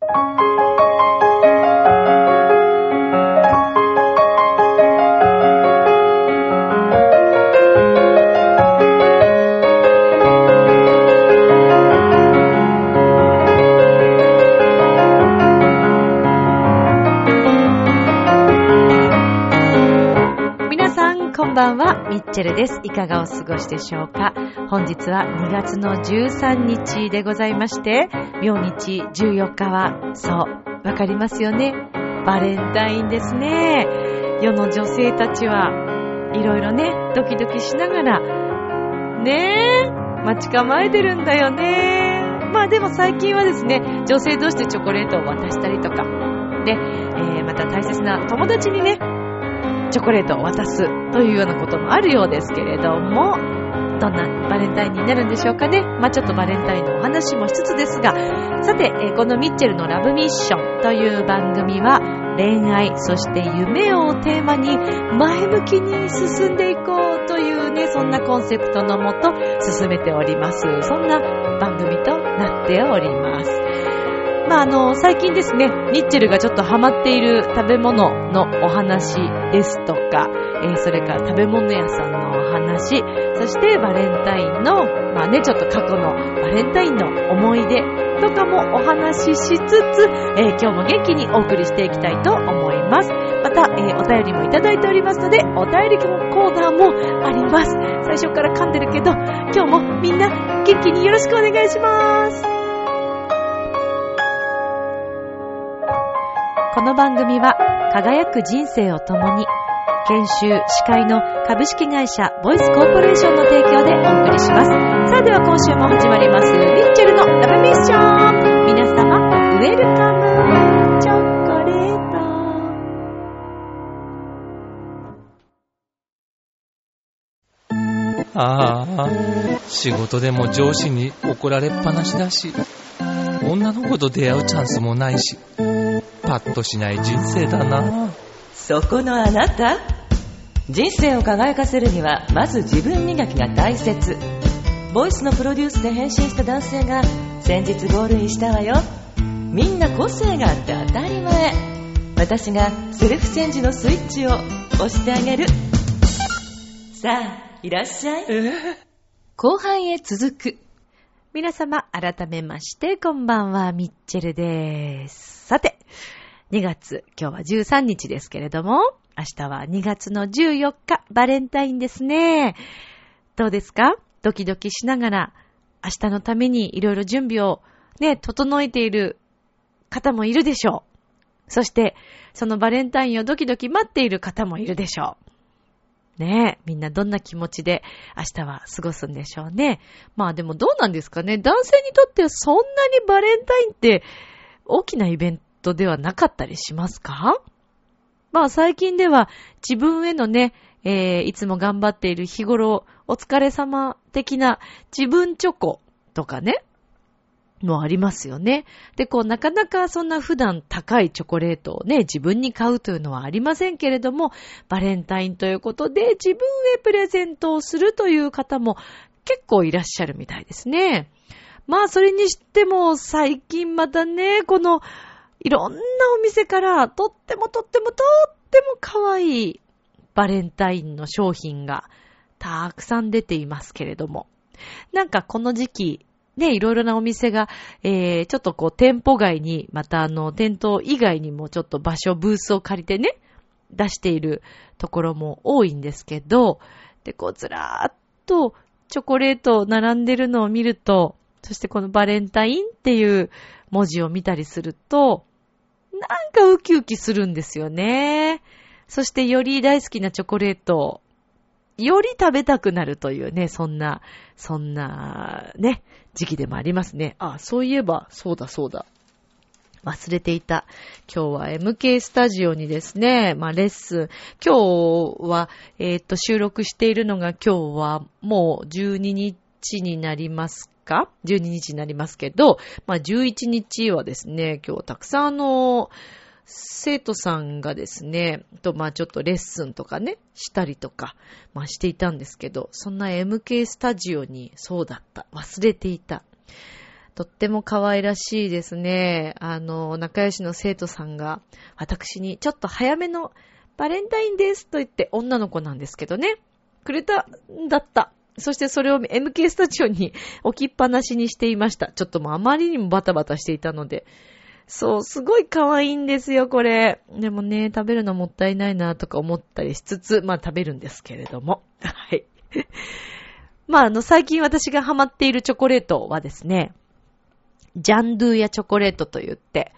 Thank you. ミッチェルです。いかがお過ごしでしょうか？本日は2月の13日でございまして、明日14日は、そう、わかりますよね？バレンタインですね。世の女性たちはいろいろね、ドキドキしながら、ねえ、待ち構えてるんだよね。まあでも最近はですね、女性同士でチョコレートを渡したりとか、で、えーまた大切な友達にね、チョコレートを渡すというようなこともあるようですけれども、どんなバレンタインになるんでしょうかね。まあちょっとバレンタインのお話もしつつですが、さて、えーこのミッチェルのラブミッションという番組は、恋愛、そして夢をテーマに前向きに進んでいこうというね、そんなコンセプトのもと進めております。そんな番組となっております。まあ、あの、最近ですね、ニッチェルがちょっとハマっている食べ物のお話ですとか、えそれから食べ物屋さんのお話、そしてバレンタインの、まあね、ちょっと過去のバレンタインの思い出とかもお話ししつつ、え今日も元気にお送りしていきたいと思います。また、えお便りもいただいておりますので、お便りコーナーもあります。最初から噛んでるけど、今日もみんな元気によろしくお願いします。この番組は輝く人生を共に研修司会の株式会社ボイスコーポレーションの提供でお送りします。さあでは今週も始まります。ミッチェルのラブミッション。皆様ウェルカム。チョコレート。ああ、仕事でも上司に怒られっぱなしだし、女の子と出会うチャンスもないし、パッとしない人生だな。そこのあなた。人生を輝かせるにはまず自分磨きが大切。ボイスのプロデュースで変身した男性が先日ゴールインしたわよ。みんな個性があって当たり前。私がセルフチェンジのスイッチを押してあげる。さあいらっしゃい。後半へ続く。皆様改めましてこんばんはミッチェルです。さて2月今日は13日ですけれども明日は2月の14日バレンタインですねどうですか？ドキドキしながら明日のためにいろいろ準備をね整えている方もいるでしょうそしてそのバレンタインをドキドキ待っている方もいるでしょうねえ、みんなどんな気持ちで明日は過ごすんでしょうね。まあでもどうなんですかね。男性にとってはそんなにバレンタインって大きなイベントではなかったりしますか？まあ最近では自分へのね、えーいつも頑張っている日頃お疲れ様的な自分チョコとかね、もありますよね。で、こう、なかなかそんな普段高いチョコレートをね、自分に買うというのはありませんけれども、バレンタインということで自分へプレゼントをするという方も結構いらっしゃるみたいですね。まあ、それにしても最近またね、この、いろんなお店からとってもとってもとっても可愛いバレンタインの商品がたくさん出ていますけれども。なんかこの時期、ね、いろいろなお店が、えー、ちょっとこう店舗外に、またあの店頭以外にもちょっと場所、ブースを借りてね、出しているところも多いんですけど、で、こうずらーっとチョコレートを並んでるのを見ると、そしてこのバレンタインっていう文字を見たりすると、なんかウキウキするんですよね。そしてより大好きなチョコレートをより食べたくなるというね、そんな、そんな、ね、時期でもありますね。あ、そういえば、そうだそうだ。忘れていた。今日は MK スタジオにですね、まあレッスン、今日は、えーっと、収録しているのが今日はもう12日になります ?12 日になりますけど、まあ11日はですね、今日たくさんあの、生徒さんがですね、と、まあちょっとレッスンとかね、したりとか、まあしていたんですけど、そんな MK スタジオにそうだった。忘れていた。とっても可愛らしいですね。あの、仲良しの生徒さんが、私にちょっと早めのバレンタインですと言って女の子なんですけどね。くれたんだった。そしてそれを MK スタジオに 置きっぱなしにしていました。ちょっともうあまりにもバタバタしていたので。そう、すごい可愛いんですよ、これ。でもね、食べるのもったいないなとか思ったりしつつ、まあ食べるんですけれども。はい。まああの、最近私がハマっているチョコレートはですね、ジャンドゥやチョコレートと言って、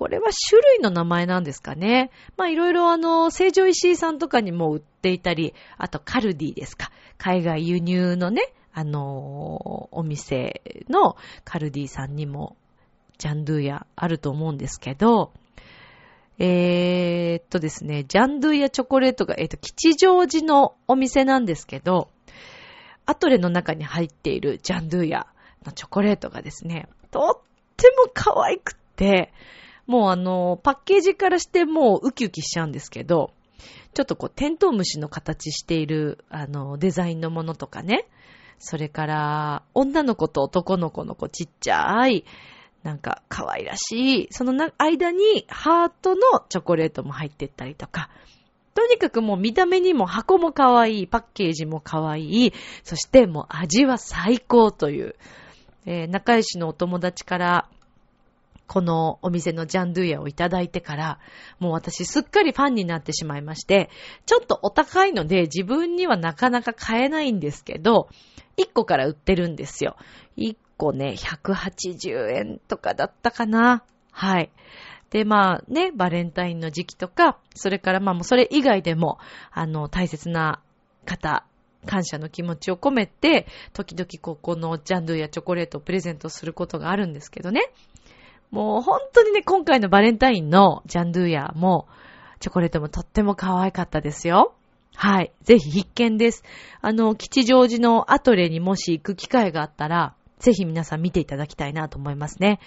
これは種類の名前なんですかね。まあいろいろあの、成城石井さんとかにも売っていたり、あとカルディですか。海外輸入のね、あのお店のカルディさんにもジャンドゥーヤあると思うんですけど、えー、っとですね、ジャンドゥーヤチョコレートが、えー、っと、吉祥寺のお店なんですけど、アトレの中に入っているジャンドゥーヤのチョコレートがですね、とっても可愛くって、もうあの、パッケージからしてもうウキウキしちゃうんですけど、ちょっとこう、テントウムシの形している、あの、デザインのものとかね、それから、女の子と男の子のこう、ちっちゃい、なんか可愛らしい、その間にハートのチョコレートも入ってったりとか、とにかくもう見た目にも箱も可愛い、パッケージも可愛い、そしてもう味は最高という、えー、仲良しのお友達から、このお店のジャンドゥーヤをいただいてから、もう私すっかりファンになってしまいまして、ちょっとお高いので自分にはなかなか買えないんですけど、1個から売ってるんですよ。1個ね、180円とかだったかな。はい。で、まあね、バレンタインの時期とか、それからまあもうそれ以外でも、あの、大切な方、感謝の気持ちを込めて、時々ここのジャンドゥやチョコレートをプレゼントすることがあるんですけどね。もう本当にね、今回のバレンタインのジャンドゥーヤも、チョコレートもとっても可愛かったですよ。はい。ぜひ必見です。あの、吉祥寺のアトレにもし行く機会があったら、ぜひ皆さん見ていただきたいなと思いますね。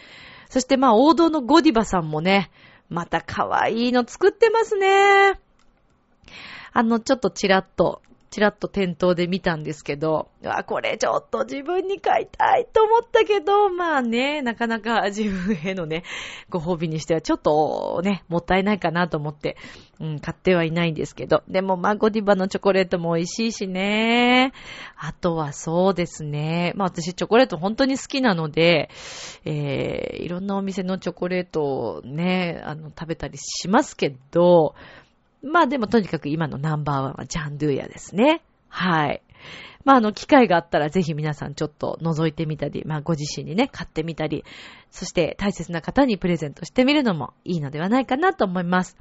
そしてまあ王道のゴディバさんもね、また可愛いの作ってますね。あの、ちょっとチラッとちらっと店頭で見たんですけど、わ、これちょっと自分に買いたいと思ったけど、まあね、なかなか 自分へのね、ご褒美にしてはちょっとね、もったいないかなと思って、うん、買ってはいないんですけど、でもまあゴディバのチョコレートも美味しいしね。あとはそうですね、まあ私チョコレート本当に好きなので、えー、いろんなお店のチョコレートをね、あの、食べたりしますけど、まあでもとにかく今のナンバーワンはジャンドゥーヤですね。はい。まああの機会があったらぜひ皆さんちょっと覗いてみたり、まあご自身にね、買ってみたり、そして大切な方にプレゼントしてみるのもいいのではないかなと思います。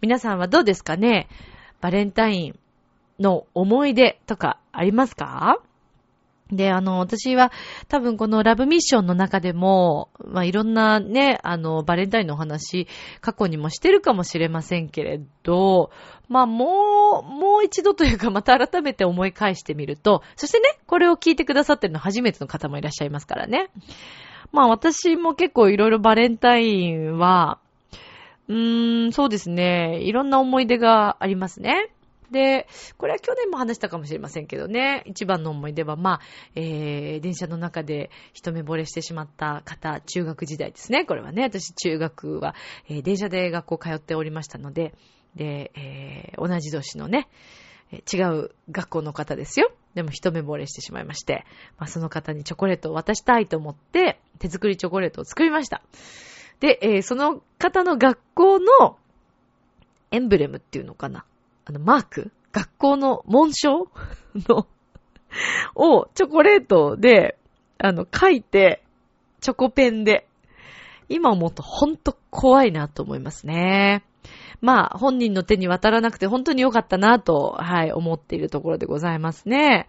皆さんはどうですかね？バレンタインの思い出とかありますか？で、あの、私は多分このラブミッションの中でも、まあ、いろんなね、あの、バレンタインのお話、過去にもしてるかもしれませんけれど、まあ、もう、もう一度というか、また改めて思い返してみると、そしてね、これを聞いてくださってるの初めての方もいらっしゃいますからね。まあ、私も結構いろいろバレンタインは、うーん、そうですね、いろんな思い出がありますね。で、これは去年も話したかもしれませんけどね、一番の思い出は、まあ、えー、電車の中で一目惚れしてしまった方、中学時代ですね。これはね、私中学は、えー、電車で学校通っておりましたので、で、えー、同じ年のね、違う学校の方ですよ。でも一目惚れしてしまいまして、まあ、その方にチョコレートを渡したいと思って、手作りチョコレートを作りました。で、えー、その方の学校のエンブレムっていうのかな。あの、マーク？学校の紋章？のをチョコレートで、あの、書いて、チョコペンで。今思うとほんと怖いなと思いますね。まあ、本人の手に渡らなくて本当に良かったなと、はい、思っているところでございますね。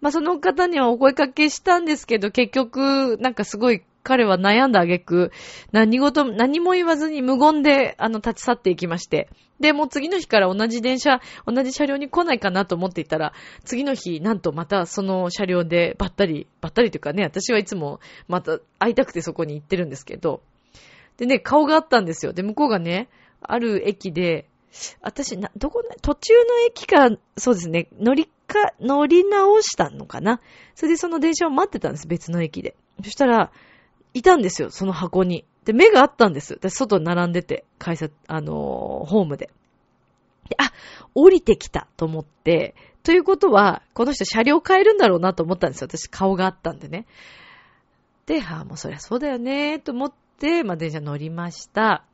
まあ、その方にはお声かけしたんですけど、結局、なんかすごい彼は悩んだ挙句、何事、何も言わずに無言で、あの、立ち去っていきまして。で、もう次の日から同じ電車、同じ車両に来ないかなと思っていたら、次の日、なんとまたその車両でばったり、ばったりというかね、私はいつもまた会いたくてそこに行ってるんですけど、でね、顔があったんですよ。で、向こうがね、ある駅で、私、どこ、途中の駅か、そうですね、乗りか、乗り直したのかなそれでその電車を待ってたんです、別の駅で。そしたら、いたんですよ、その箱に。で、目があったんです。で、外に並んでて、会社、あのーホームで。で、あ、降りてきたと思って、ということは、この人車両変えるんだろうなと思ったんですよ。私、顔があったんでね。で、はあ、もうそりゃそうだよね、と思って、まあ、電車乗りました。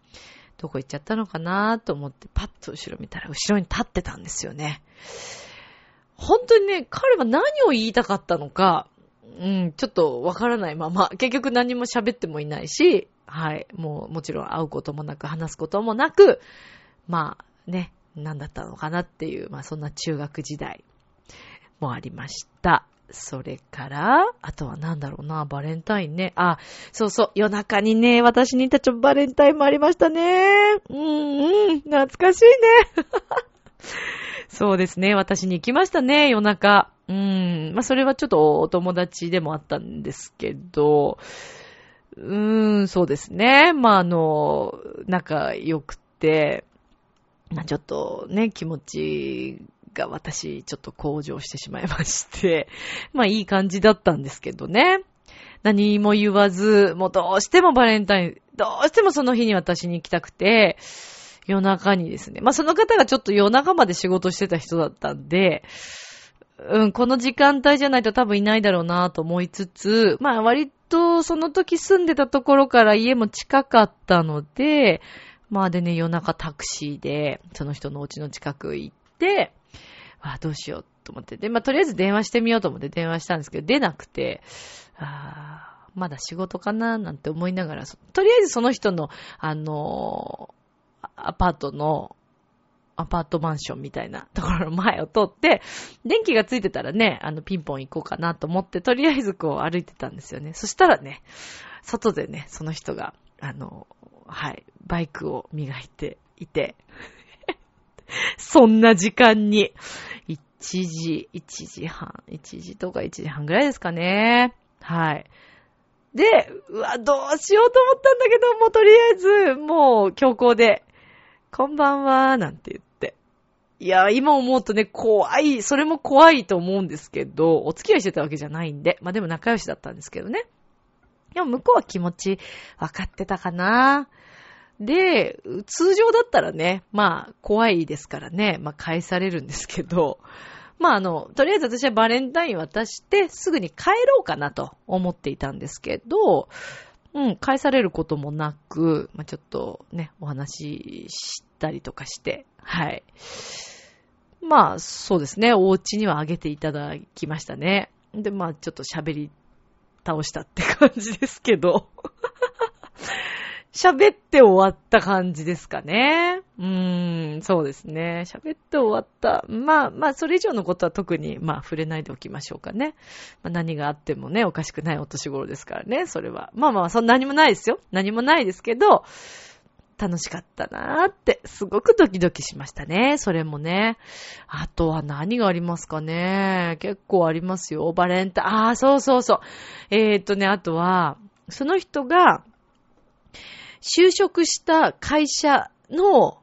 どこ行っちゃったのかなと思って、パッと後ろ見たら、後ろに立ってたんですよね。本当にね、彼は何を言いたかったのか、うん、ちょっとわからないまま、結局何も喋ってもいないし、はい、もうもちろん会うこともなく、話すこともなく、まあね、何だったのかなっていう、まあそんな中学時代もありました。それから、あとはなんだろうな、バレンタインね。あ、そうそう、夜中にね、私にたちバレンタインもありましたね。うんうん、懐かしいね。そうですね、私に行きましたね、夜中。うん、まあそれはちょっとお友達でもあったんですけど、うーん、そうですね。まああの、仲良くて、まあちょっとね、気持ちが私、ちょっと向上してしまいまして、まあいい感じだったんですけどね。何も言わず、もうどうしてもバレンタイン、どうしてもその日に私に行きたくて、夜中にですね。まあその方がちょっと夜中まで仕事してた人だったんで、うん、この時間帯じゃないと多分いないだろうなと思いつつ、まあ割とその時住んでたところから家も近かったので、まあでね、夜中タクシーで、その人のお家の近く行って、あどうしようと思って。で、まあとりあえず電話してみようと思って電話したんですけど、出なくて、あまだ仕事かななんて思いながら、とりあえずその人の、あのアパートの、アパートマンションみたいなところの前を通って、電気がついてたらね、あの、ピンポン行こうかなと思って、とりあえずこう歩いてたんですよね。そしたらね、外でね、その人が、あの、はい、バイクを磨いていて、そんな時間に、1時、1時半、1時とか1時半ぐらいですかね。はい。で、うわ、どうしようと思ったんだけど、もうとりあえず、もう強行で、こんばんは、なんて言って。いや、今思うとね、怖い、それも怖いと思うんですけど、お付き合いしてたわけじゃないんで、まあでも仲良しだったんですけどね。でも向こうは気持ち分かってたかな。で、通常だったらね、まあ怖いですからね、まあ返されるんですけど、まああの、とりあえず私はバレンタイン渡してすぐに帰ろうかなと思っていたんですけど、うん、返されることもなく、まあちょっとね、お話ししたりとかして、はい。まあそうですね、お家にはあげていただきましたね。で、まあちょっと喋り倒したって感じですけど。喋って終わった感じですかね。うーん、そうですね。喋って終わった。まあまあ、それ以上のことは特に、まあ、触れないでおきましょうかね。まあ、何があってもね、おかしくないお年頃ですからね、それは。まあまあ、そんな何もないですよ。何もないですけど、楽しかったなーって、すごくドキドキしましたね。それもね。あとは何がありますかね。結構ありますよ。バレンタ。ああ、そうそうそう。えー、っとね、あとは、その人が、就職した会社の、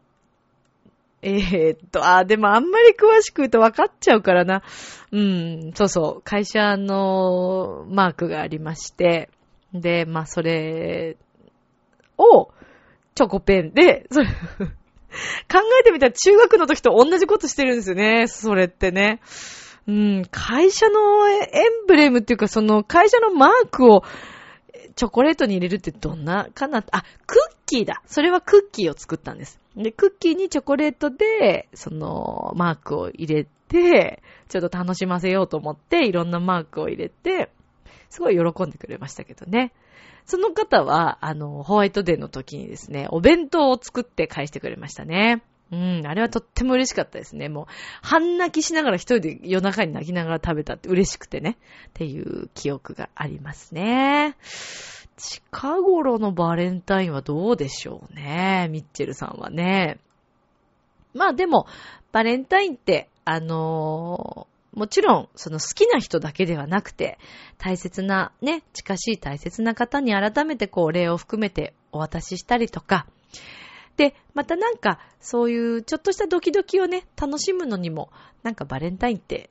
えー、っと、あ、でもあんまり詳しく言うと分かっちゃうからな。うん、そうそう。会社のマークがありまして、で、まあ、それを、チョコペンで、それ、考えてみたら中学の時と同じことしてるんですよね、それってね。うん、会社のエンブレムっていうか、その会社のマークをチョコレートに入れるってどんなかな？あ、クッキーだ。それはクッキーを作ったんです。で、クッキーにチョコレートで、その、マークを入れて、ちょっと楽しませようと思って、いろんなマークを入れて、すごい喜んでくれましたけどね。その方は、あの、ホワイトデーの時にですね、お弁当を作って返してくれましたね。うん、あれはとっても嬉しかったですね。もう、半泣きしながら一人で夜中に泣きながら食べたって嬉しくてね。っていう記憶がありますね。近頃のバレンタインはどうでしょうね。ミッチェルさんはね。まあでも、バレンタインって、あのーもちろん、その好きな人だけではなくて、大切な、ね、近しい大切な方に改めてこう、礼を含めてお渡ししたりとか、で、またなんか、そういうちょっとしたドキドキをね、楽しむのにも、なんかバレンタインって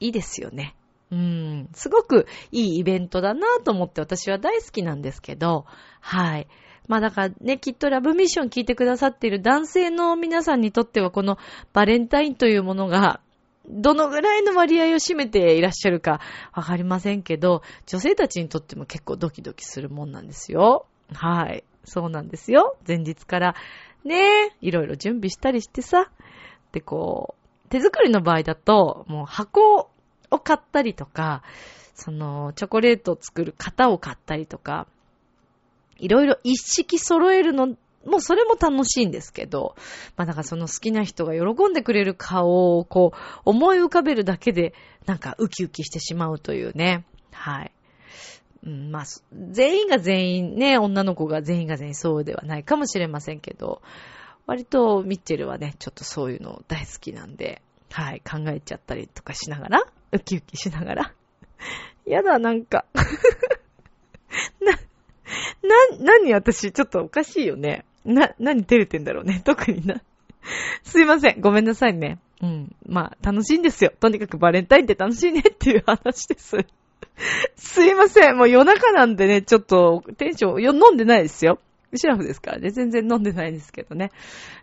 いいですよね。うん、すごくいいイベントだなと思って私は大好きなんですけど、はい。まあだからね、きっとラブミッション聞いてくださっている男性の皆さんにとってはこのバレンタインというものがどのぐらいの割合を占めていらっしゃるかわかりませんけど、女性たちにとっても結構ドキドキするもんなんですよ。はい。そうなんですよ。前日からねえ、いろいろ準備したりしてさ。で、こう、手作りの場合だと、もう箱を買ったりとか、その、チョコレートを作る型を買ったりとか、いろいろ一式揃えるのもうそれも楽しいんですけど、まあだからその好きな人が喜んでくれる顔をこう思い浮かべるだけでなんかウキウキしてしまうというね。はい。うん、まあ、全員が全員ね、女の子が全員が全員そうではないかもしれませんけど、割とミッチェルはね、ちょっとそういうの大好きなんで、はい、考えちゃったりとかしながら、ウキウキしながら。やだ、なんか。な、な、何私、ちょっとおかしいよね。な、何照れてんだろうね。特にな。すいません。ごめんなさいね。うん。まあ、楽しいんですよ。とにかくバレンタインって楽しいねっていう話です。すいません。もう夜中なんでね、ちょっとテンション、よ、飲んでないですよ。シラフですからね。全然飲んでないんですけどね。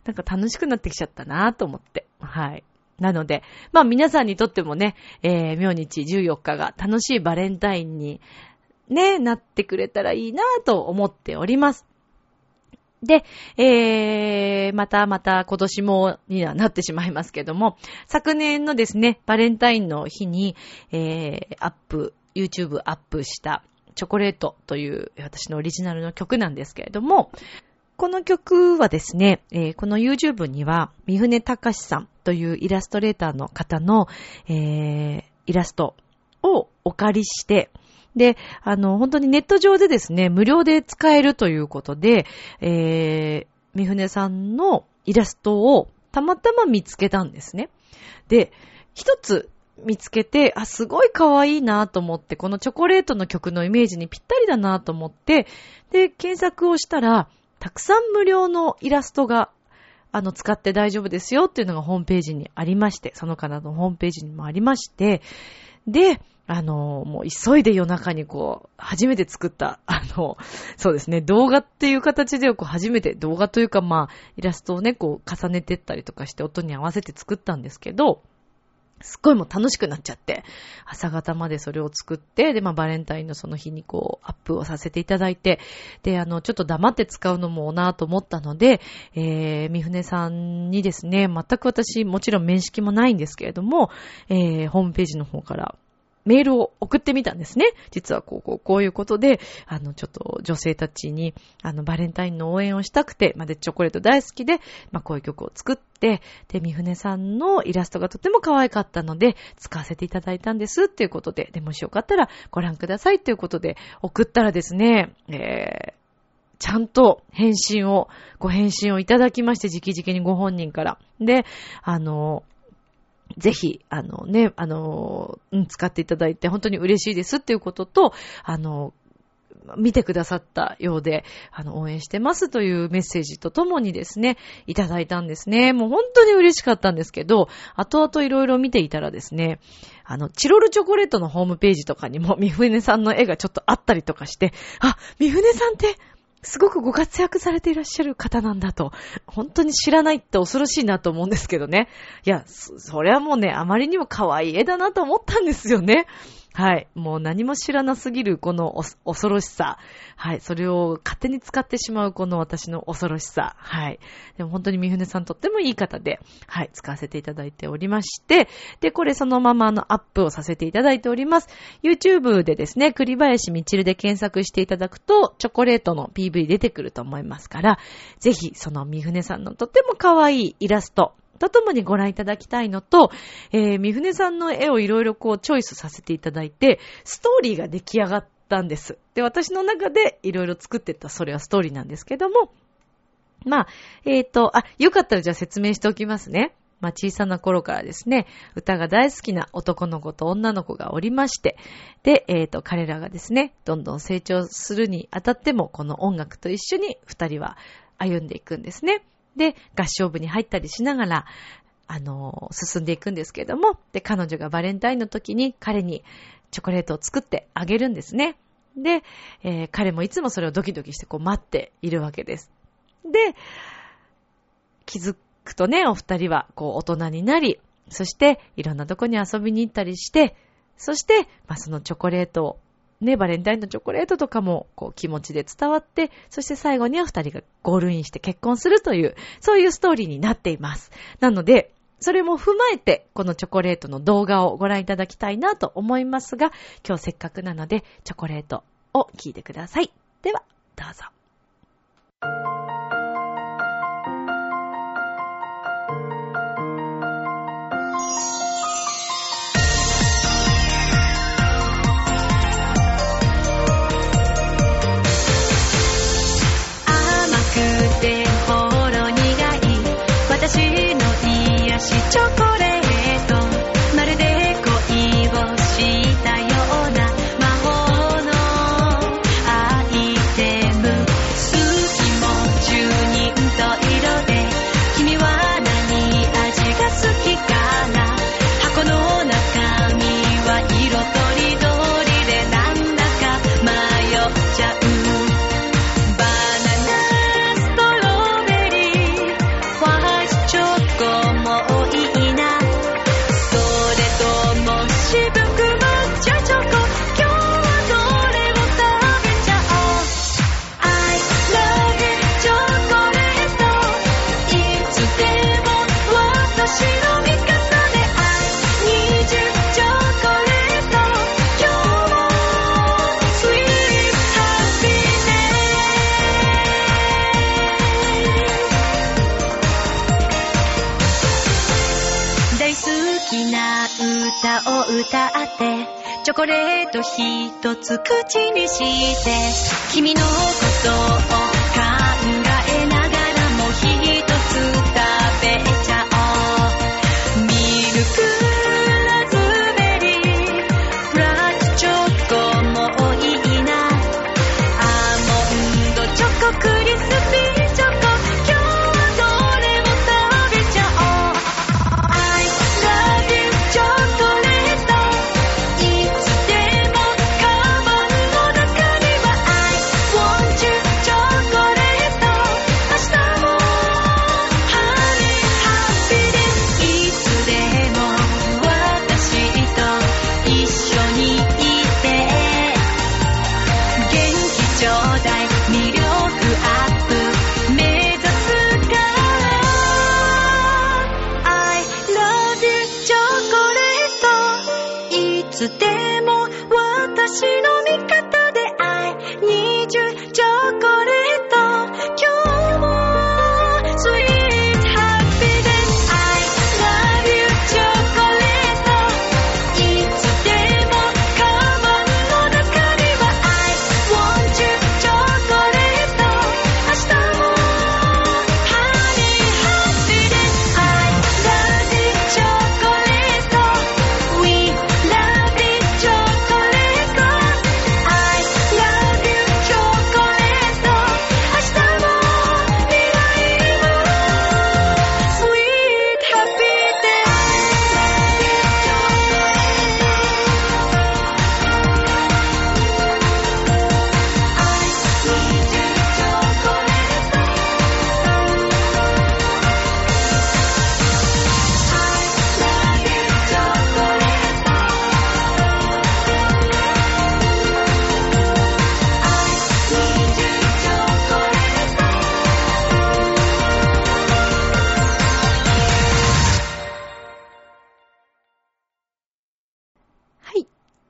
なんか楽しくなってきちゃったなぁと思って。はい。なので、まあ皆さんにとってもね、えー、明日14日が楽しいバレンタインにね、なってくれたらいいなぁと思っております。で、えー、またまた今年もにはなってしまいますけども、昨年のですね、バレンタインの日に、えー、アップ、YouTube アップしたチョコレートという私のオリジナルの曲なんですけれども、この曲はですね、えー、この YouTube には、三船隆さんというイラストレーターの方の、えー、イラストをお借りして、で、あの、本当にネット上でですね、無料で使えるということで、えー、三船さんのイラストをたまたま見つけたんですね。で、一つ見つけて、あ、すごい可愛いなと思って、このチョコレートの曲のイメージにぴったりだなと思って、で、検索をしたら、たくさん無料のイラストが、あの、使って大丈夫ですよっていうのがホームページにありまして、その方のホームページにもありまして、で、あの、もう急いで夜中にこう、初めて作った、あの、そうですね、動画っていう形でこう初めて、動画というかまあ、イラストをね、こう重ねてったりとかして音に合わせて作ったんですけど、すっごいもう楽しくなっちゃって、朝方までそれを作って、で、まあバレンタインのその日にこう、アップをさせていただいて、で、あの、ちょっと黙って使うのもなぁと思ったので、えー、三船さんにですね、全く私、もちろん面識もないんですけれども、えー、ホームページの方からメールを送ってみたんですね。実はこう、こう、こういうことで、あの、ちょっと女性たちに、あの、バレンタインの応援をしたくて、まあ、で、チョコレート大好きで、まあ、こういう曲を作って、で、三船さんのイラストがとても可愛かったので、使わせていただいたんですっていうことで、で、もしよかったらご覧くださいということで、送ったらですね、えー、ちゃんと返信を、ご返信をいただきまして、直々にご本人から。で、あの、ぜひ、あのね、あの、使っていただいて本当に嬉しいですっていうことと、あの、見てくださったようで、あの、応援してますというメッセージとともにですね、いただいたんですね。もう本当に嬉しかったんですけど、後々いろいろ見ていたらですね、あの、チロルチョコレートのホームページとかにも、三船さんの絵がちょっとあったりとかして、あ、三船さんってすごくご活躍されていらっしゃる方なんだと、本当に知らないって恐ろしいなと思うんですけどね。いや、そ、それはもうね、あまりにも可愛い絵だなと思ったんですよね。はい。もう何も知らなすぎるこの恐ろしさ。はい。それを勝手に使ってしまうこの私の恐ろしさ。はい。でも本当に三船さんとってもいい方で、はい。使わせていただいておりまして、で、これそのままあのアップをさせていただいております。YouTube でですね、栗林みちるで検索していただくと、チョコレートの PV 出てくると思いますから、ぜひその三船さんのとっても可愛いイラスト、とともにご覧いただきたいのと、えー、三船さんの絵をいろいろこうチョイスさせていただいて、ストーリーが出来上がったんです。で、私の中でいろいろ作ってたそれはストーリーなんですけども、まあ、えっ、ー、と、あ、よかったらじゃあ説明しておきますね。まあ、小さな頃からですね、歌が大好きな男の子と女の子がおりまして、で、えっ、ー、と、彼らがですね、どんどん成長するにあたっても、この音楽と一緒に二人は歩んでいくんですね。で、合唱部に入ったりしながら、あの、進んでいくんですけども、で、彼女がバレンタインの時に彼にチョコレートを作ってあげるんですね。で、えー彼もいつもそれをドキドキしてこう待っているわけです。で、気づくとね、お二人はこう大人になり、そしていろんなとこに遊びに行ったりして、そして、まあ、そのチョコレートを、ね、バレンタインのチョコレートとかもこう気持ちで伝わって、そして最後には二人がゴールインして結婚するという、そういうストーリーになっています。なので、それも踏まえて、このチョコレートの動画をご覧いただきたいなと思いますが、今日せっかくなので、チョコレートを聞いてください。では、どうぞ。一つ口にして君のことを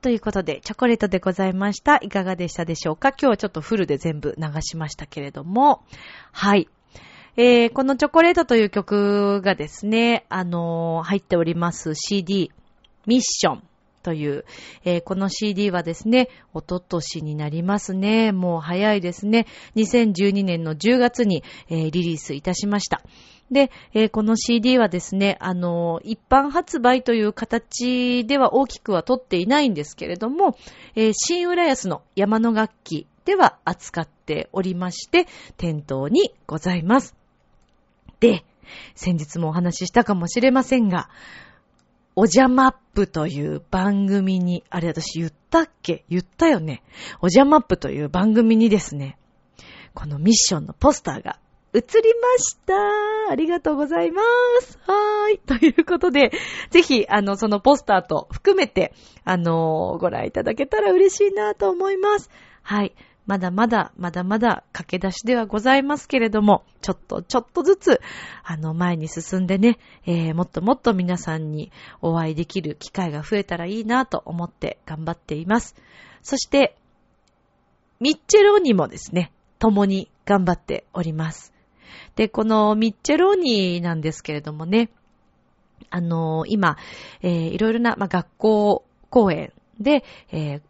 ということで、チョコレートでございました。いかがでしたでしょうか？今日はちょっとフルで全部流しましたけれども。はい。えー、このチョコレートという曲がですね、あのー入っております CD、ミッションという、えーこの CD はですね、おととしになりますね。もう早いですね。2012年の10月に、えーリリースいたしました。で、えーこの CD はですね、あのー一般発売という形では大きくは取っていないんですけれども、えー新浦安の山の楽器では扱っておりまして、店頭にございます。で、先日もお話ししたかもしれませんが、おじゃまっぷという番組に、あれ私言ったっけ？言ったよね。おじゃまっぷという番組にですね、このミッションのポスターが映りましたありがとうございますはーい。ということで、ぜひ、あの、そのポスターと含めて、あのご覧いただけたら嬉しいなと思います。はい。まだまだ、まだまだ駆け出しではございますけれども、ちょっと、ちょっとずつ、あの、前に進んでね、えー、もっともっと皆さんにお会いできる機会が増えたらいいなと思って頑張っています。そして、ミッチェローニもですね、共に頑張っております。で、このミッチェローニなんですけれどもね、あの今、えー、いろいろな、まあ、学校公演で、えー、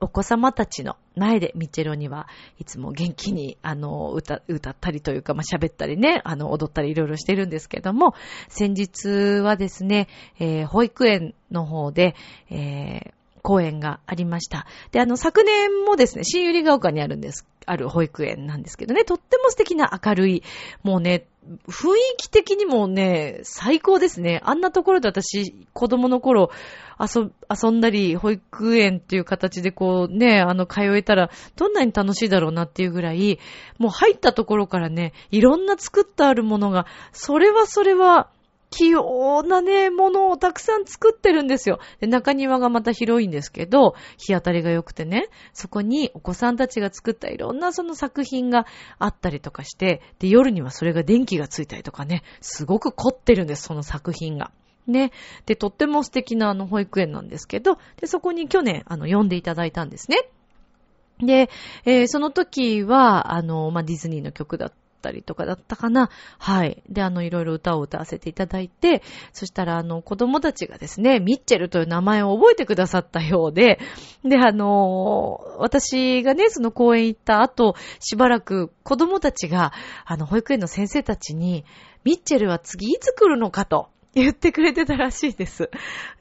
お子様たちの前でミッチェローニはいつも元気に、あの、歌、歌ったりというか、まあ、喋ったりね、あの、踊ったりいろいろしてるんですけども、先日はですね、えー、保育園の方で、えー、公演がありました。で、あの、昨年もですね、新百合ヶ丘にあるんです、ある保育園なんですけどね、とっても素敵な明るい、もうね、雰囲気的にもね、最高ですね。あんなところで私、子供の頃、遊、遊んだり、保育園っていう形でこうね、あの、通えたら、どんなに楽しいだろうなっていうぐらい、もう入ったところからね、いろんな作ってあるものが、それはそれは、器用なね、ものをたくさん作ってるんですよ。で、中庭がまた広いんですけど、日当たりが良くてね、そこにお子さんたちが作ったいろんなその作品があったりとかして、で、夜にはそれが電気がついたりとかね、すごく凝ってるんです、その作品が。ね。で、とっても素敵なあの保育園なんですけど、で、そこに去年、あの、呼んでいただいたんですね。で、えーその時は、あの、まあ、ディズニーの曲だったたりとかだったかな。はい。で、あの、いろいろ歌を歌わせていただいて、そしたら、あの、子供たちがですね、ミッチェルという名前を覚えてくださったようで、で、あの、私がね、その公園行った後、しばらく子供たちが、あの、保育園の先生たちに、ミッチェルは次いつ来るのかと。言ってくれてたらしいです。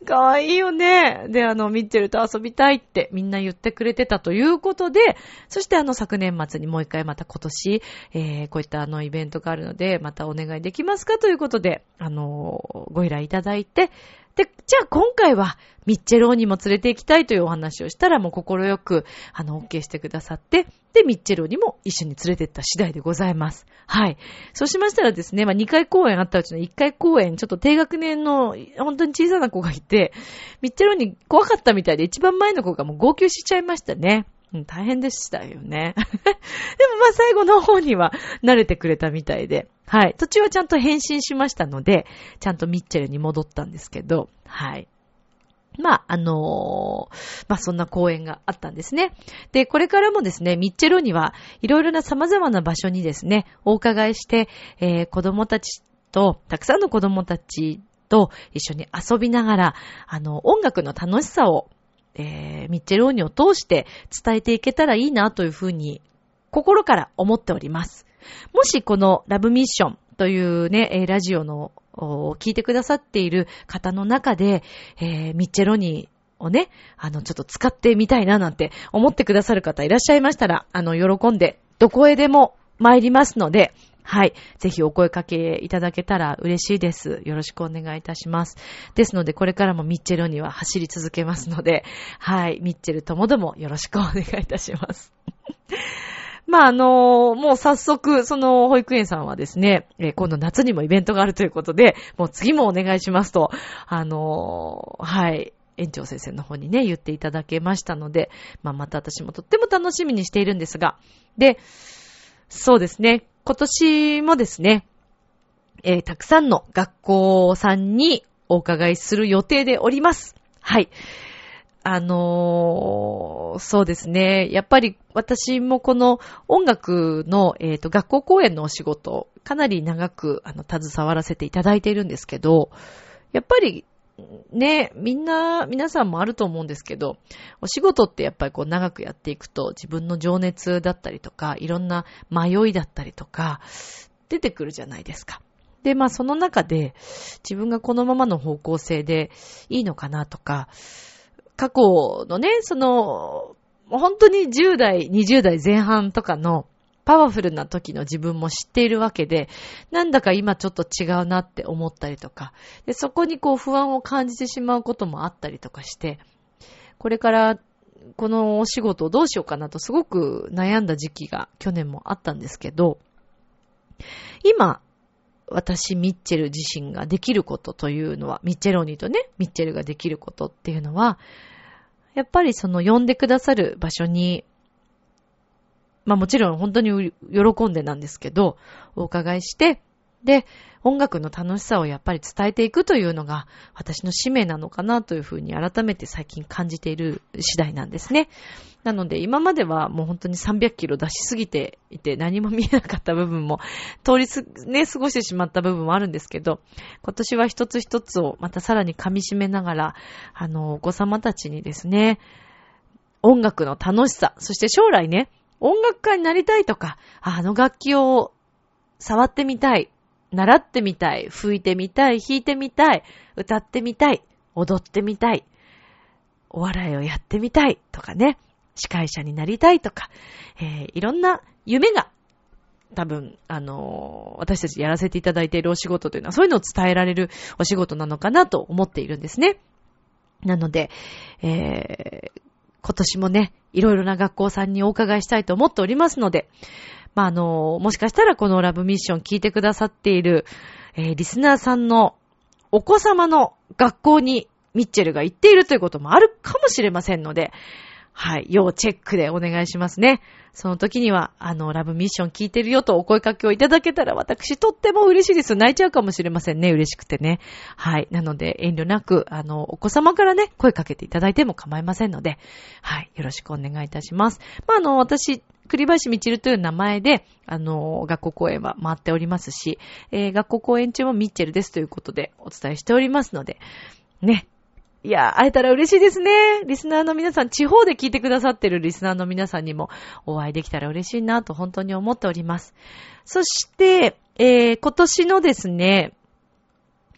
かわいいよね。で、あの、ミッチェルと遊びたいってみんな言ってくれてたということで、そしてあの、昨年末にもう一回また今年、えー、こういったあの、イベントがあるので、またお願いできますかということで、あの、ご依頼いただいて、で、じゃあ今回は、ミッチェローにも連れて行きたいというお話をしたら、もう心よく、あの、OK してくださって、で、ミッチェローにも一緒に連れて行った次第でございます。はい。そうしましたらですね、まあ、2回公演あったうちの1回公演、ちょっと低学年の、本当に小さな子がいて、ミッチェローに怖かったみたいで、一番前の子がもう号泣しちゃいましたね。うん、大変でしたよね。でもまあ最後の方には慣れてくれたみたいで、はい。途中はちゃんと返信しましたので、ちゃんとミッチェルに戻ったんですけど、はい。まあ、あのーまあ、そんな公演があったんですね。で、これからもですね、ミッチェロにはいろいろな様々な場所にですね、お伺いして、えー子供たちと、たくさんの子供たちと一緒に遊びながら、あの、音楽の楽しさを、えーミッチェローニを通して伝えていけたらいいなというふうに、心から思っております。もしこのラブミッションというね、えラジオのお聞いてくださっている方の中で、えーミッチェロニーをね、あの、ちょっと使ってみたいななんて思ってくださる方いらっしゃいましたら、あの、喜んで、どこへでも参りますので、はい。ぜひお声かけいただけたら嬉しいです。よろしくお願いいたします。ですので、これからもミッチェルには走り続けますので、はい。ミッチェルともどもよろしくお願いいたします。まあ、あのもう早速、その保育園さんはですね、えー今度夏にもイベントがあるということで、もう次もお願いしますと、あのはい、園長先生の方にね、言っていただけましたので、まあ、また私もとっても楽しみにしているんですが、で、そうですね、今年もですね、えーたくさんの学校さんにお伺いする予定でおります。はい。あのーそうですね。やっぱり私もこの音楽の、えっ、と、学校公演のお仕事、かなり長く、あの、携わらせていただいているんですけど、やっぱり、ね、みんな、皆さんもあると思うんですけど、お仕事ってやっぱりこう長くやっていくと自分の情熱だったりとか、いろんな迷いだったりとか、出てくるじゃないですか。で、まあその中で自分がこのままの方向性でいいのかなとか、過去のね、その、本当に10代、20代前半とかのパワフルな時の自分も知っているわけで、なんだか今ちょっと違うなって思ったりとか、でそこにこう不安を感じてしまうこともあったりとかして、これからこのお仕事をどうしようかなとすごく悩んだ時期が去年もあったんですけど、今、私、ミッチェル自身ができることというのは、ミッチェローとね、ミッチェルができることっていうのは、やっぱりその呼んでくださる場所に、まあもちろん本当に喜んでなんですけど、お伺いして、で、音楽の楽しさをやっぱり伝えていくというのが私の使命なのかなというふうに改めて最近感じている次第なんですね。なので今まではもう本当に300キロ出しすぎていて何も見えなかった部分も通りす、ね、過ごしてしまった部分もあるんですけど、今年は一つ一つをまたさらに噛み締めながら、あの、お子様たちにですね、音楽の楽しさ、そして将来ね、音楽家になりたいとか、あの楽器を触ってみたい、習ってみたい、吹いてみたい、弾いてみたい、歌ってみたい、踊ってみたい、お笑いをやってみたいとかね、司会者になりたいとか、えー、いろんな夢が多分、あのー、私たちやらせていただいているお仕事というのはそういうのを伝えられるお仕事なのかなと思っているんですね。なので、えー、今年もね、いろいろな学校さんにお伺いしたいと思っておりますので、まあ、あの、もしかしたらこのラブミッション聞いてくださっている、えー、リスナーさんのお子様の学校にミッチェルが行っているということもあるかもしれませんので、はい、要チェックでお願いしますね。その時には、あの、ラブミッション聞いてるよとお声掛けをいただけたら私とっても嬉しいです。泣いちゃうかもしれませんね。嬉しくてね。はい。なので、遠慮なく、あの、お子様からね、声かけていただいても構いませんので、はい。よろしくお願いいたします。まあ、あの、私、栗林みちるという名前で、あの、学校公演は回っておりますし、えー、学校公演中もミッチェルですということでお伝えしておりますので、ね、いや、会えたら嬉しいですね。リスナーの皆さん、地方で聞いてくださってるリスナーの皆さんにもお会いできたら嬉しいなと本当に思っております。そして、えー、今年のですね、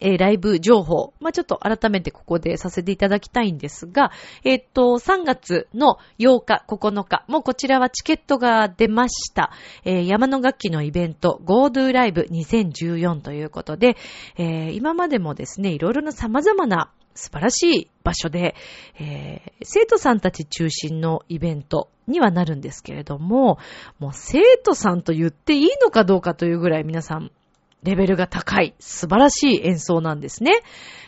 えー、ライブ情報。まあ、ちょっと改めてここでさせていただきたいんですが、えっ、と、3月の8日、9日、もうこちらはチケットが出ました。えー、山の楽器のイベント、GoDo ライブ2014ということで、え、今までもですね、いろいろな様々な素晴らしい場所で、えー、生徒さんたち中心のイベントにはなるんですけれども、もう生徒さんと言っていいのかどうかというぐらい皆さんレベルが高い素晴らしい演奏なんですね。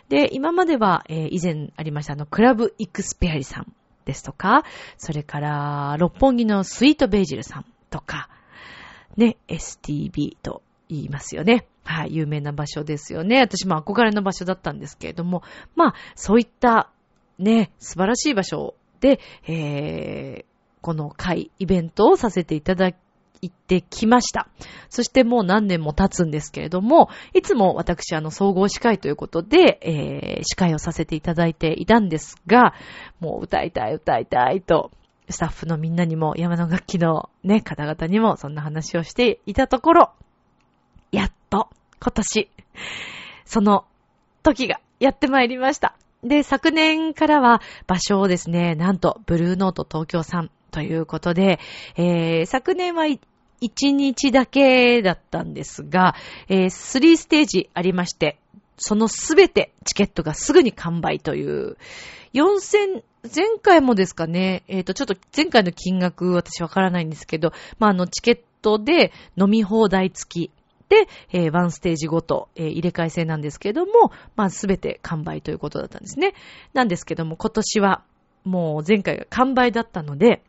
で、今までは、えー、以前ありましたあの、クラブイクスペアリさんですとか、それから、六本木のスイートベージルさんとか、ね、STB と言いますよね。はい、有名な場所ですよね。私も憧れの場所だったんですけれども、まあ、そういった、ね、素晴らしい場所で、えー、この会、イベントをさせていただいてきました。そしてもう何年も経つんですけれども、いつも私、あの、総合司会ということで、えー、司会をさせていただいていたんですが、もう歌いたい、歌いたいと、スタッフのみんなにも、山の楽器のね、方々にも、そんな話をしていたところ、やっと、今年、その時がやってまいりました。で、昨年からは場所をですね、なんと、ブルーノート東京さんということで、えー、昨年は1日だけだったんですが、えー、3ステージありまして、そのすべてチケットがすぐに完売という、4000、前回もですかね、えっ、ー、と、ちょっと前回の金額私わからないんですけど、まあ、あの、チケットで飲み放題付き、えー、ワンステージごと、えー、入れ替え制なんですけども、まあ、すべて完売ということだったんですね。なんですけども、今年は、もう前回が完売だったので、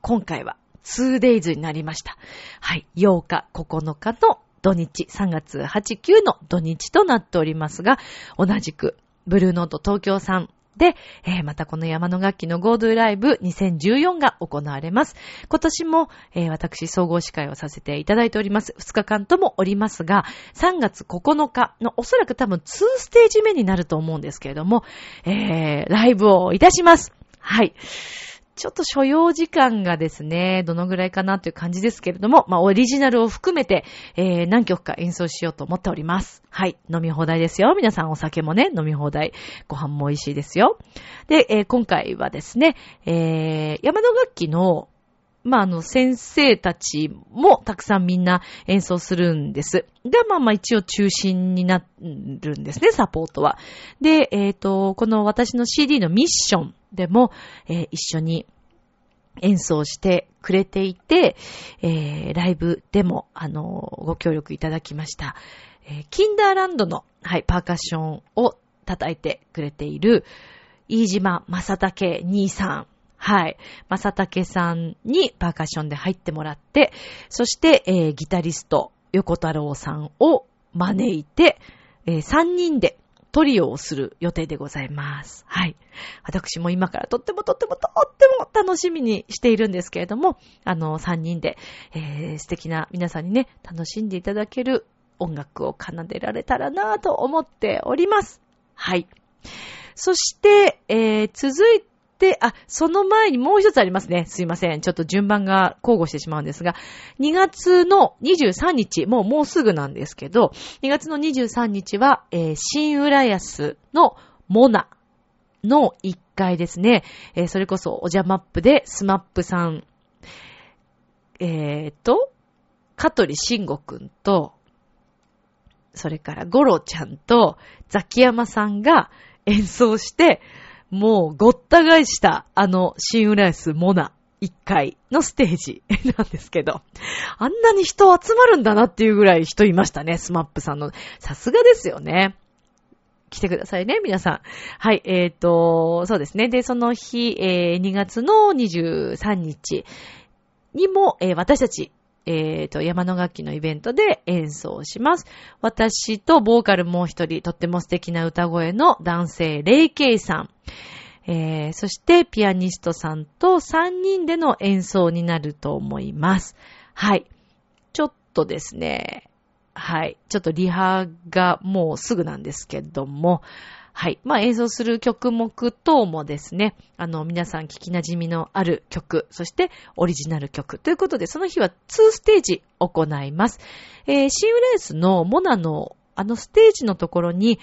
今回は 2days になりました。はい、8日、9日の土日、3月8、9の土日となっておりますが、同じく、ブルーノート東京さんで、えー、またこの山の楽器のゴードゥライブ2014が行われます。今年も、えー、私総合司会をさせていただいております。2日間ともおりますが、3月9日のおそらく多分2ステージ目になると思うんですけれども、えー、ライブをいたします。はい。ちょっと所要時間がですね、どのぐらいかなという感じですけれども、まあ、オリジナルを含めて、えー、何曲か演奏しようと思っております。はい。飲み放題ですよ。皆さんお酒もね、飲み放題。ご飯も美味しいですよ。で、えー、今回はですね、えー、山の楽器のまあ、あの、先生たちもたくさんみんな演奏するんです。で、まあまあ一応中心になるんですね、サポートは。で、えっ、と、この私の CD のミッションでも、えー一緒に演奏してくれていて、えーライブでも、あの、ご協力いただきました。えーキンダーランドの、はい、パーカッションを叩いてくれている、飯島正武兄さん。はい。正武さんにパーカッションで入ってもらって、そして、えーギタリスト、横太郎さんを招いて、え3人でトリオをする予定でございます。はい。私も今からとってもとってもとっても楽しみにしているんですけれども、あの、3人で、えー素敵な皆さんにね、楽しんでいただける音楽を奏でられたらなぁと思っております。はい。そして、えー続いて、あ、その前にもう一つありますね。すいません。ちょっと順番が交互してしまうんですが、2月の23日、もうもうすぐなんですけど、2月の23日は、えー新浦安のモナの1階ですね。えーそれこそおじゃマップで SMAP さん、えーと、香取慎吾くんと、それからゴロちゃんとザキヤマさんが演奏して、もうごった返したあの新浦安モナ1階のステージ なんですけど、あんなに人集まるんだなっていうぐらい人いましたね、 SMAP さんの。さすがですよね。来てくださいね、皆さん。はい、えっ、と、そうですね。で、その日、えー2月の23日にも、えー私たち、えっ、と、山の楽器のイベントで演奏します。私とボーカルもう一人、とっても素敵な歌声の男性、レイケイさん。えーそして、ピアニストさんと3人での演奏になると思います。はい。ちょっとですね、はい。ちょっとリハがもうすぐなんですけども、はい。まあ演奏する曲目等もですね、あの、皆さん聞き馴染みのある曲、そしてオリジナル曲ということで、その日は2ステージ行います。えー、シンウレースのモナのあのステージのところに、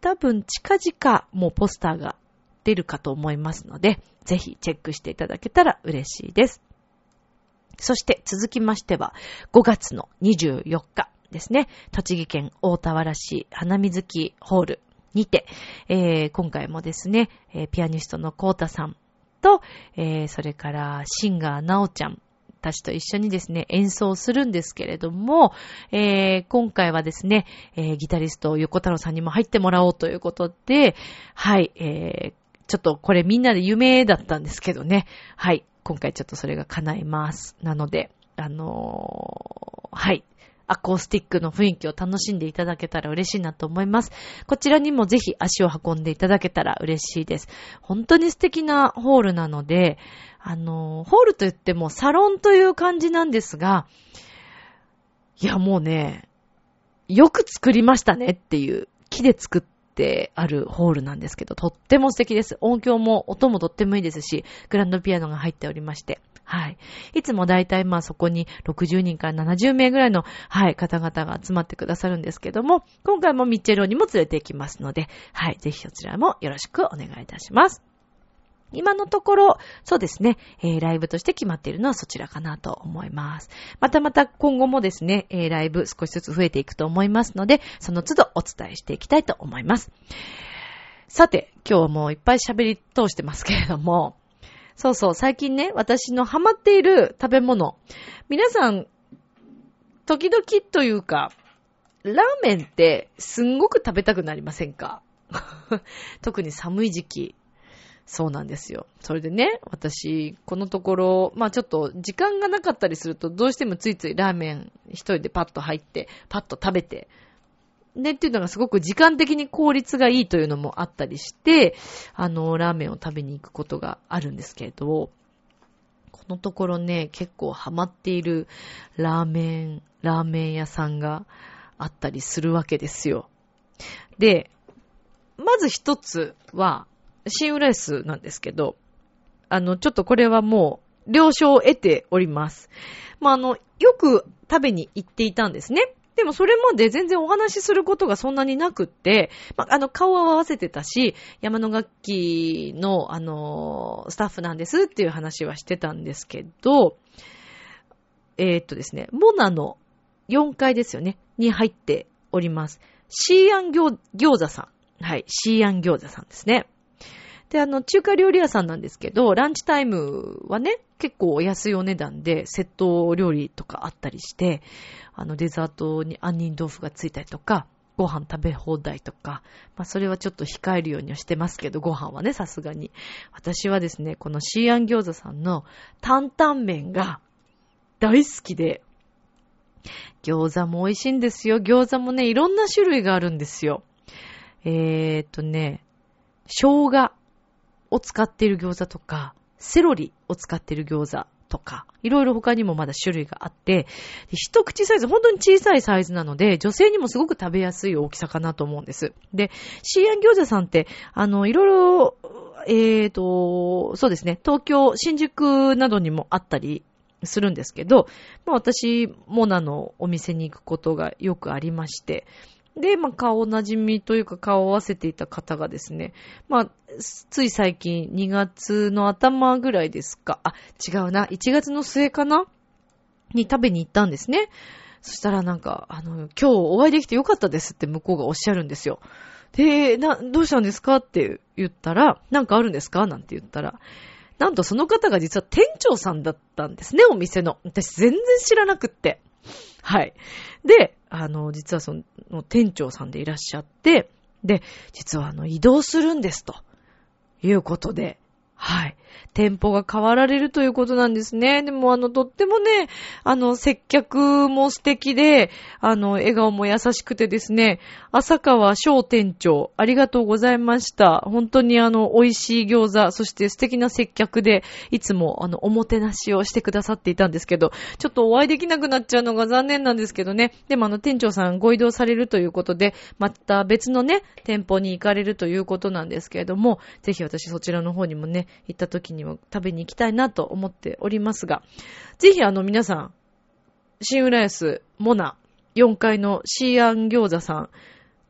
多分近々もうポスターが出るかと思いますので、ぜひチェックしていただけたら嬉しいです。そして続きましては、5月の24日ですね、栃木県大田原市花水木ホールにて、えー今回もですね、えーピアニストのコータさんと、えーそれからシンガーなおちゃんたちと一緒にですね、演奏するんですけれども、えー今回はですね、えーギタリスト横太郎さんにも入ってもらおうということで、はい、えーちょっとこれみんなで夢だったんですけどね、はい、今回ちょっとそれが叶います。なので、あのーはい。アコースティックの雰囲気を楽しんでいただけたら嬉しいなと思います。こちらにもぜひ足を運んでいただけたら嬉しいです。本当に素敵なホールなので、あのホールといってもサロンという感じなんですが、いやもうね、よく作りましたねっていう、木で作ってあるホールなんですけど、とっても素敵です。音響も音もとってもいいですし、グランドピアノが入っておりまして、はい。いつもだいたいまあそこに60人から70名ぐらいの、はい、方々が集まってくださるんですけども、今回もミッチェロにも連れて行きますので、はい、ぜひそちらもよろしくお願いいたします。今のところ、そうですね、えーライブとして決まっているのはそちらかなと思います。またまた今後もですね、えーライブ少しずつ増えていくと思いますので、その都度お伝えしていきたいと思います。さて、今日もいっぱい喋り通してますけれども、そうそう、最近ね、私のハマっている食べ物。皆さん、時々というか、ラーメンってすんごく食べたくなりませんか？特に寒い時期。そうなんですよ。それでね、私、このところ、まあちょっと時間がなかったりすると、どうしてもついついラーメン一人でパッと入って、パッと食べて、ね、っていうのがすごく時間的に効率がいいというのもあったりして、あの、ラーメンを食べに行くことがあるんですけれど、このところね、結構ハマっているラーメン、ラーメン屋さんがあったりするわけですよ。で、まず一つは、新浦安なんですけど、あの、ちょっとこれはもう、了承を得ております。まあ、あの、よく食べに行っていたんですね。でもそれまで全然お話しすることがそんなになくって、まあ、あの、顔は合わせてたし、山の楽器の、あの、スタッフなんですっていう話はしてたんですけど、えーっとですね、モナの4階ですよね、に入っております。シーアン餃餃子さん。はい、シーアン餃子さんですね。で、あの、中華料理屋さんなんですけど、ランチタイムはね、結構お安いお値段で、セット料理とかあったりして、あの、デザートに杏仁豆腐がついたりとか、ご飯食べ放題とか、まあ、それはちょっと控えるようにはしてますけど、ご飯はね、さすがに。私はですね、このシーアン餃子さんの担々麺が大好きで、餃子も美味しいんですよ。餃子もね、いろんな種類があるんですよ。えーっとね、生姜を使っている餃子とか、セロリを使ってる餃子とか、いろいろ他にもまだ種類があって、一口サイズ、本当に小さいサイズなので、女性にもすごく食べやすい大きさかなと思うんです。で、シーアン餃子さんって、あの、いろいろ、えーと、そうですね、東京、新宿などにもあったりするんですけど、まあ私、モナのお店に行くことがよくありまして、で、まあ、顔馴染みというか顔を合わせていた方がですね、まあ、つい最近2月の頭ぐらいですか、あ、違うな、1月の末かな？に食べに行ったんですね。そしたらなんか、あの、今日お会いできてよかったですって向こうがおっしゃるんですよ。で、な、どうしたんですかって言ったら、なんかあるんですか？なんて言ったら、なんとその方が実は店長さんだったんですね、お店の。私全然知らなくって。はい。で、あの、実はその店長さんでいらっしゃって、で、実はあの、移動するんです、ということで、はい。店舗が変わられるということなんですね。でもあの、とってもね、あの、接客も素敵で、あの、笑顔も優しくてですね、朝川翔店長、ありがとうございました。本当にあの、美味しい餃子、そして素敵な接客で、いつもあの、おもてなしをしてくださっていたんですけど、ちょっとお会いできなくなっちゃうのが残念なんですけどね。でもあの、店長さんご移動されるということで、また別のね、店舗に行かれるということなんですけれども、ぜひ私そちらの方にもね、行った時にも食べに行きたいなと思っておりますが、ぜひあの皆さん、新浦安モナ4階のシーアン餃子さん、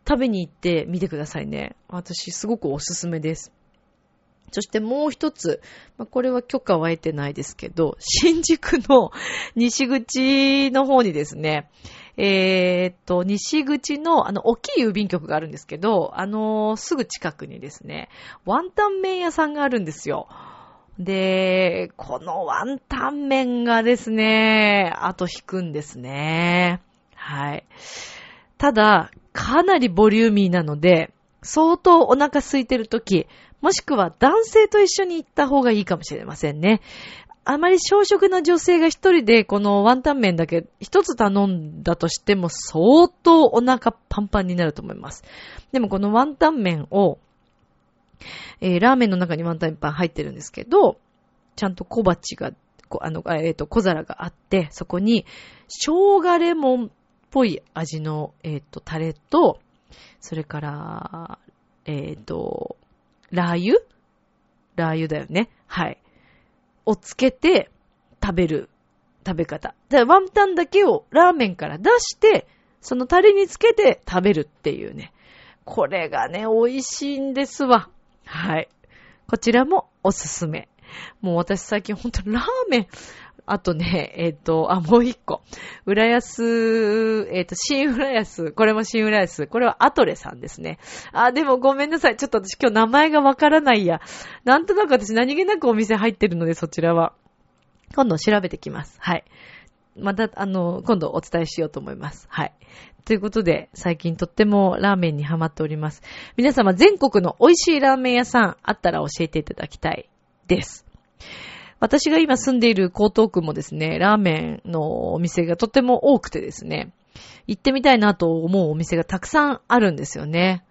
食べに行ってみてくださいね。私すごくおすすめです。そしてもう一つ、まあ、これは許可は得てないですけど、新宿の西口の方にですね、えーっと、西口の、あの、大きい郵便局があるんですけど、あのーすぐ近くにですね、ワンタン麺屋さんがあるんですよ。で、このワンタン麺がですね、後引くんですね。はい。ただ、かなりボリューミーなので、相当お腹空いてるとき、もしくは男性と一緒に行った方がいいかもしれませんね。あまり小食な女性が一人でこのワンタン麺だけ一つ頼んだとしても相当お腹パンパンになると思います。でもこのワンタン麺を、えーラーメンの中にワンタンパン入ってるんですけど、ちゃんと小鉢が、あの、えっ、と、小皿があって、そこに生姜レモンっぽい味の、えっ、と、タレと、それから、えっ、と、ラー油？ラー油だよね。はい。をつけて食べる食べ方。で、ワンタンだけをラーメンから出して、そのタレにつけて食べるっていうね。これがね、美味しいんですわ。はい。こちらもおすすめ。もう私最近ほんとラーメン、あとね、えっ、と、あ、もう一個。浦安、えっ、と、新浦安。これも新浦安。これはアトレさんですね。あ、でもごめんなさい。ちょっと私今日名前がわからないや。なんとなく私何気なくお店入ってるので、そちらは。今度調べてきます。はい。また、あの、今度お伝えしようと思います。はい。ということで、最近とってもラーメンにハマっております。皆様、全国の美味しいラーメン屋さんあったら教えていただきたいです。私が今住んでいる江東区もですね、ラーメンのお店がとても多くてですね、行ってみたいなと思うお店がたくさんあるんですよね。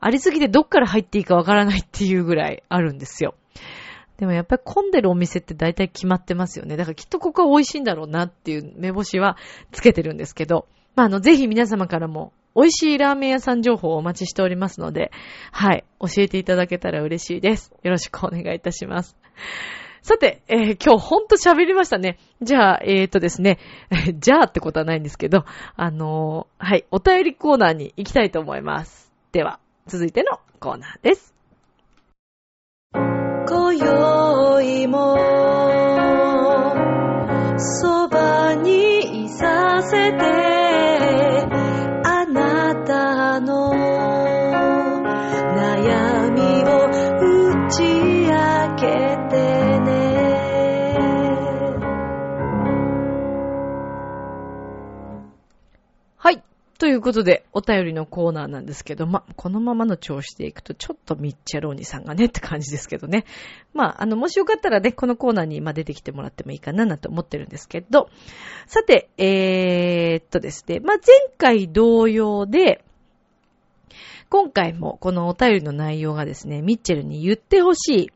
ありすぎてどっから入っていいかわからないっていうぐらいあるんですよ。でもやっぱり混んでるお店って大体決まってますよね。だからきっとここは美味しいんだろうなっていう目星はつけてるんですけど、まあ、あの、ぜひ皆様からも美味しいラーメン屋さん情報をお待ちしておりますので、はい、教えていただけたら嬉しいです。よろしくお願いいたします。さて、えー今日ほんと喋りましたね。じゃあ、えーとですね、じゃあってことはないんですけど、あのーはい、お便りコーナーに行きたいと思います。では、続いてのコーナーです。いうことで、お便りのコーナーなんですけど、ま、このままの調子でいくと、ちょっとミッチェローニさんがねって感じですけどね。まあ、あの、もしよかったらね、このコーナーに、ま、出てきてもらってもいいかななんて思ってるんですけど、さて、えー、っとですね、まあ、前回同様で、今回もこのお便りの内容がですね、ミッチェルに言ってほしい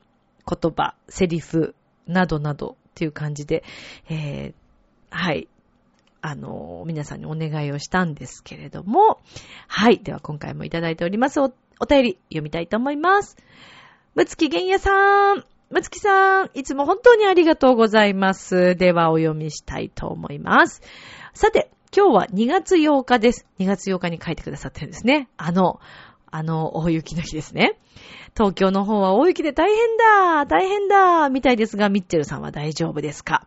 言葉、セリフ、などなどっていう感じで、えー、はい、あの、皆さんにお願いをしたんですけれども、はい。では今回もいただいておりますお、お便り読みたいと思います。むつきげんやさん。むつきさん、いつも本当にありがとうございます。ではお読みしたいと思います。さて、今日は2月8日です。2月8日に書いてくださってるんですね。あの、あの、大雪の日ですね。東京の方は大雪で大変だ大変だみたいですが、ミッチェルさんは大丈夫ですか？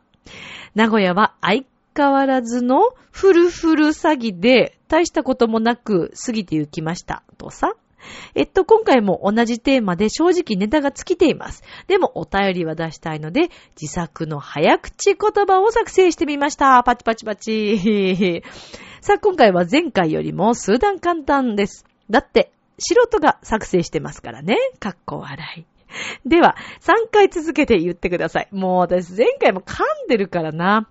名古屋は相変わらずのフルフル詐欺で大したこともなく過ぎて行きました。とさ。えっと、今回も同じテーマで正直ネタが尽きています。でもお便りは出したいので、自作の早口言葉を作成してみました。パチパチパチ。さあ、今回は前回よりも数段簡単です。だって、素人が作成してますからね。かっこ笑い。では、3回続けて言ってください。もう私前回も噛んでるからな。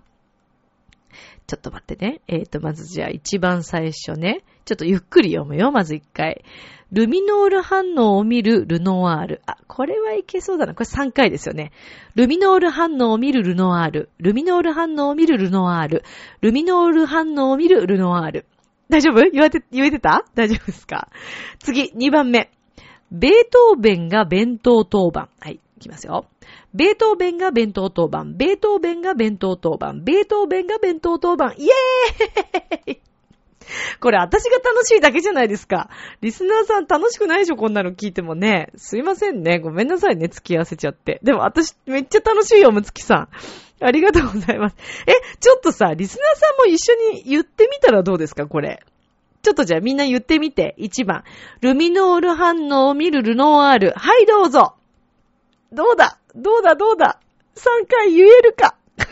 ちょっと待ってね。えっ、と、まずじゃあ一番最初ね。ちょっとゆっくり読むよ、まず一回。ルミノール反応を見るルノワール。あ、これはいけそうだな。これ3回ですよね。ルミノール反応を見るルノワール。ルミノール反応を見るルノワール。ルミノール反応を見るルノワール。大丈夫？言われて、言えてた？大丈夫ですか？次、2番目。ベートーベンが弁当当番。はい、いきますよ。ベートーベンが弁当当番。ベートーベンが弁当当番。ベートーベンが弁当当番。イエーイ これ私が楽しいだけじゃないですか。リスナーさん楽しくないでしょこんなの聞いてもね。すいませんね。ごめんなさいね。付き合わせちゃって。でも私めっちゃ楽しいよ、むつきさん。ありがとうございます。え、ちょっとさ、リスナーさんも一緒に言ってみたらどうですかこれ。ちょっとじゃあみんな言ってみて。1番。ルミノール反応を見るルノワール。はい、どうぞ。どうだ？どうだどうだ ?3 回言えるか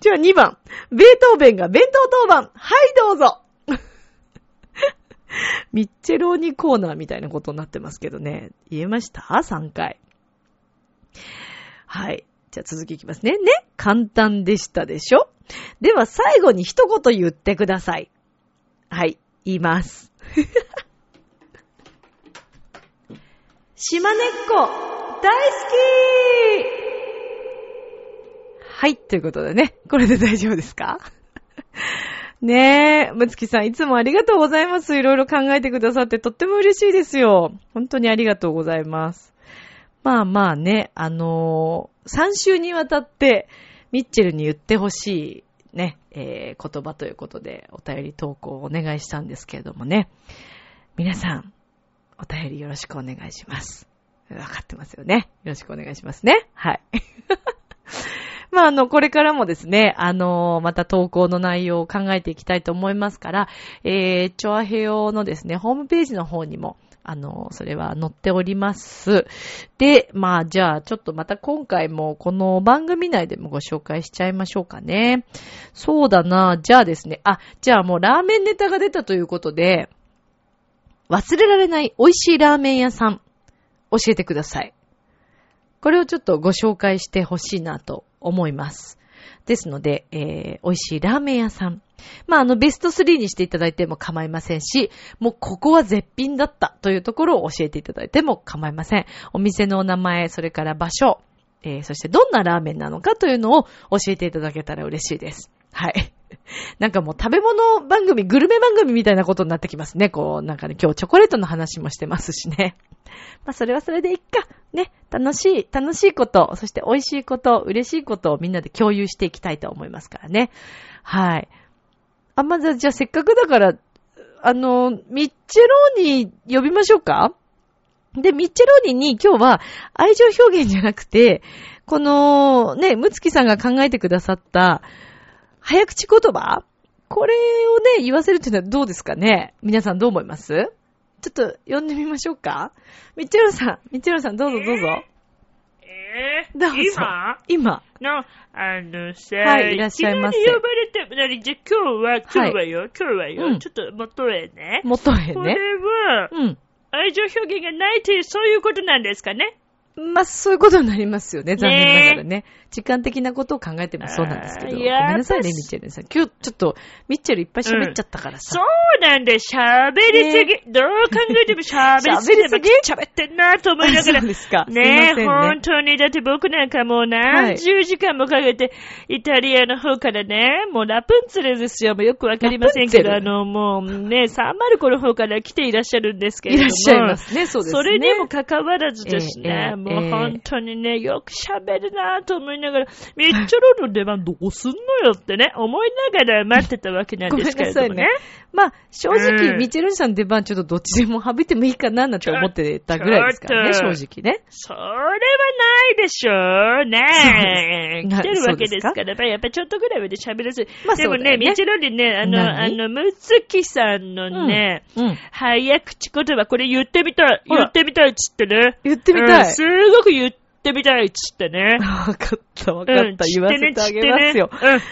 じゃあ2番。ベートーベンが弁当当番。はい、どうぞ。ミッチェローニコーナーみたいなことになってますけどね。言えました ?3 回。はい。じゃあ続きいきますね。ね簡単でしたでしょ？では最後に一言言ってください。はい。言います。島根っこ、大好きはい、ということでね。これで大丈夫ですか？ねえ、むつきさん、いつもありがとうございます。いろいろ考えてくださってとっても嬉しいですよ。本当にありがとうございます。まあまあね、あのー、3週にわたって、ミッチェルに言ってほしいね、えー、言葉ということで、お便り投稿をお願いしたんですけれどもね。皆さん、お便りよろしくお願いします。わかってますよね。よろしくお願いしますね。はい。まあ、あの、これからもですね、あの、また投稿の内容を考えていきたいと思いますから、えー、チョアヘヨのですね、ホームページの方にも、あの、それは載っております。で、まあ、じゃあ、ちょっとまた今回も、この番組内でもご紹介しちゃいましょうかね。そうだな、じゃあですね、あ、じゃあもうラーメンネタが出たということで、忘れられない美味しいラーメン屋さん、教えてください。これをちょっとご紹介してほしいなと思います。ですので、えー、美味しいラーメン屋さん。まあ、あの、ベスト3にしていただいても構いませんし、もうここは絶品だったというところを教えていただいても構いません。お店のお名前、それから場所、えー、そしてどんなラーメンなのかというのを教えていただけたら嬉しいです。はい。なんかもう食べ物番組、グルメ番組みたいなことになってきますね。こう、なんかね、今日チョコレートの話もしてますしね。まあ、それはそれでいっか。ね、楽しい、楽しいこと、そして美味しいこと、嬉しいことをみんなで共有していきたいと思いますからね。はい。あ、まず、じゃあせっかくだから、あの、ミッチェローニ呼びましょうか？で、ミッチェローニに今日は愛情表現じゃなくて、この、ね、ムツキさんが考えてくださった、早口言葉？これをね、言わせるっていうのはどうですかね？皆さんどう思います？ちょっと呼んでみましょうか。ミッチェロさん、ミッチェロさんどうぞどうぞ。えー、どうぞ。今？今。の、あのさ、はいいらっしゃいませ呼ばれて、なに、じゃあ今日は、今日はよ、今日はよ、うん。ちょっと元へね。元へこれね。は、うん。愛情表現がないという、そういうことなんですかね？まあ、そういうことになりますよね。残念ながらね。時間的なことを考えてもそうなんですけど。ごめんなさいね、私ミッチェルさん。今日ちょっと、ミッチェルいっぱい喋っちゃったからさ。そうなんで、喋りすぎ、どう考えても喋りすぎ。喋りすぎ？喋ってんなと思いながら。そうですか。ねね本。当に。だって僕なんかもう何十時間もかけて、イタリアの方からね、もうラプンツェルですよ。もうよくわかりませんけど、あの、もうね、305の方から来ていらっしゃるんですけれども。いらっしゃいますね、そうですね。それにもかかわらずですね、ええええもう本当にね、よく喋るなぁと思いながら、ミッチョロの出番どうすんのよってね、思いながら待ってたわけなんごめんですけなさいねれどもね。。まあ、正直、うんミッチェルさんの出番ちょっとどっちでも省いてもいいかななんて思ってたぐらいですからね、正直ね。それはないでしょうね 来てるわけですから、やっぱりちょっとぐらいはで喋らせる。まあでもね、ねミッチェロにね、あの、あ何の、むつきさんのね、うん。早口言葉、これ言ってみたい、言ってみたいっつってね。言ってみたいうんすごく言ってみたいっつってね。わかった、わかうんった。言わせてあげますよ。知ってね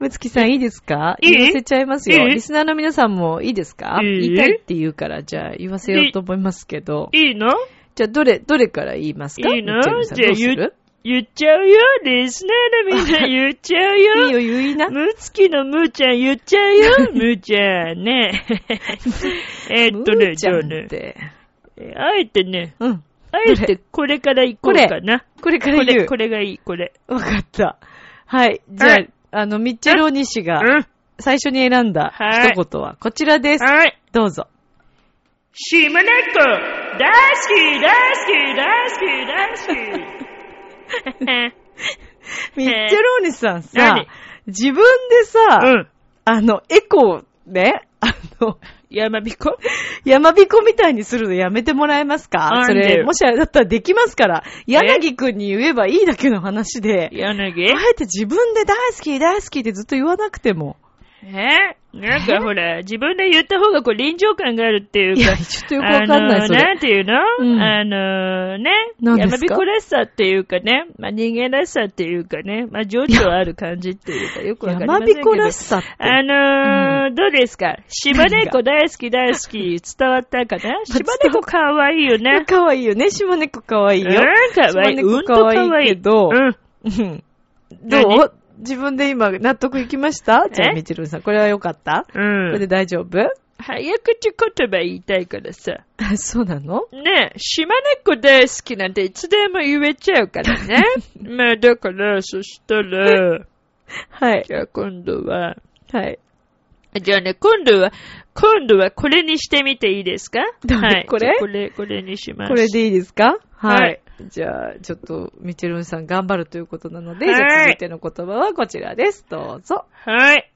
むつきさんいいですか？言わせちゃいますよ。リスナーの皆さんもいいですか？いい言いたいって言うから、じゃあ言わせようと思いますけどうん。。いいの？じゃあどれ、どれから言いますか？いいの？じゃあどう言っちゃうよ、リスナーのみんな言っちゃういいよ。よ、言いな。むつきのむーちゃん言っちゃうよ、むーちゃんね。えっとね、じゃあねあえてね、うん。あえてこれから行こうかな。これから言う。これがいい、これ。わかった。はい。じゃあはい、あの、ミッチェルお西がうん。最初に選んだはい一言はこちらです。はい。どうぞ。しまねっこ大好き大好き大好き大好きミッチェルお西さんさ何、自分でさ、うん。あの、エコーね、あの、山彦？山彦みたいにするのやめてもらえますか？それ、もしあれだったらできますから、柳くんに言えばいいだけの話で、柳あえて自分で大好き大好きってずっと言わなくても。え？なんかほら、自分で言った方がこう臨場感があるっていうか。いや、ちょっとよくわかんない、あの。なんていうの、うんあのね、何ですか？山彦らしさっていうかね、まあ人間らしさっていうかね、まあ情緒ある感じっていうか、よくわかりませんけど。山彦らしさって。あのーどうですか？島猫大好き大好き伝わったかな？島猫かわいいよね？かわいいよね。島猫かわいいよ。うん、かわいい。島うんかわいい。けどうん。うん どう？自分で今納得いきました？じゃあ、えみちるさん。これはよかった？こうんれで大丈夫？早口言葉言いたいからさ。あ そうなの？ねえ、島猫大好きなんていつでも言えちゃうからね。まあだから、そしたら、はい。じゃあ今度は、はい。じゃあね、今度は、今度はこれにしてみていいですか？はい。これ？これ、これにします。これでいいですか？はい。はいじゃあ、ちょっと、みちるんさん頑張るということなので、はいじゃあ続いての言葉はこちらです。どうぞ。はい。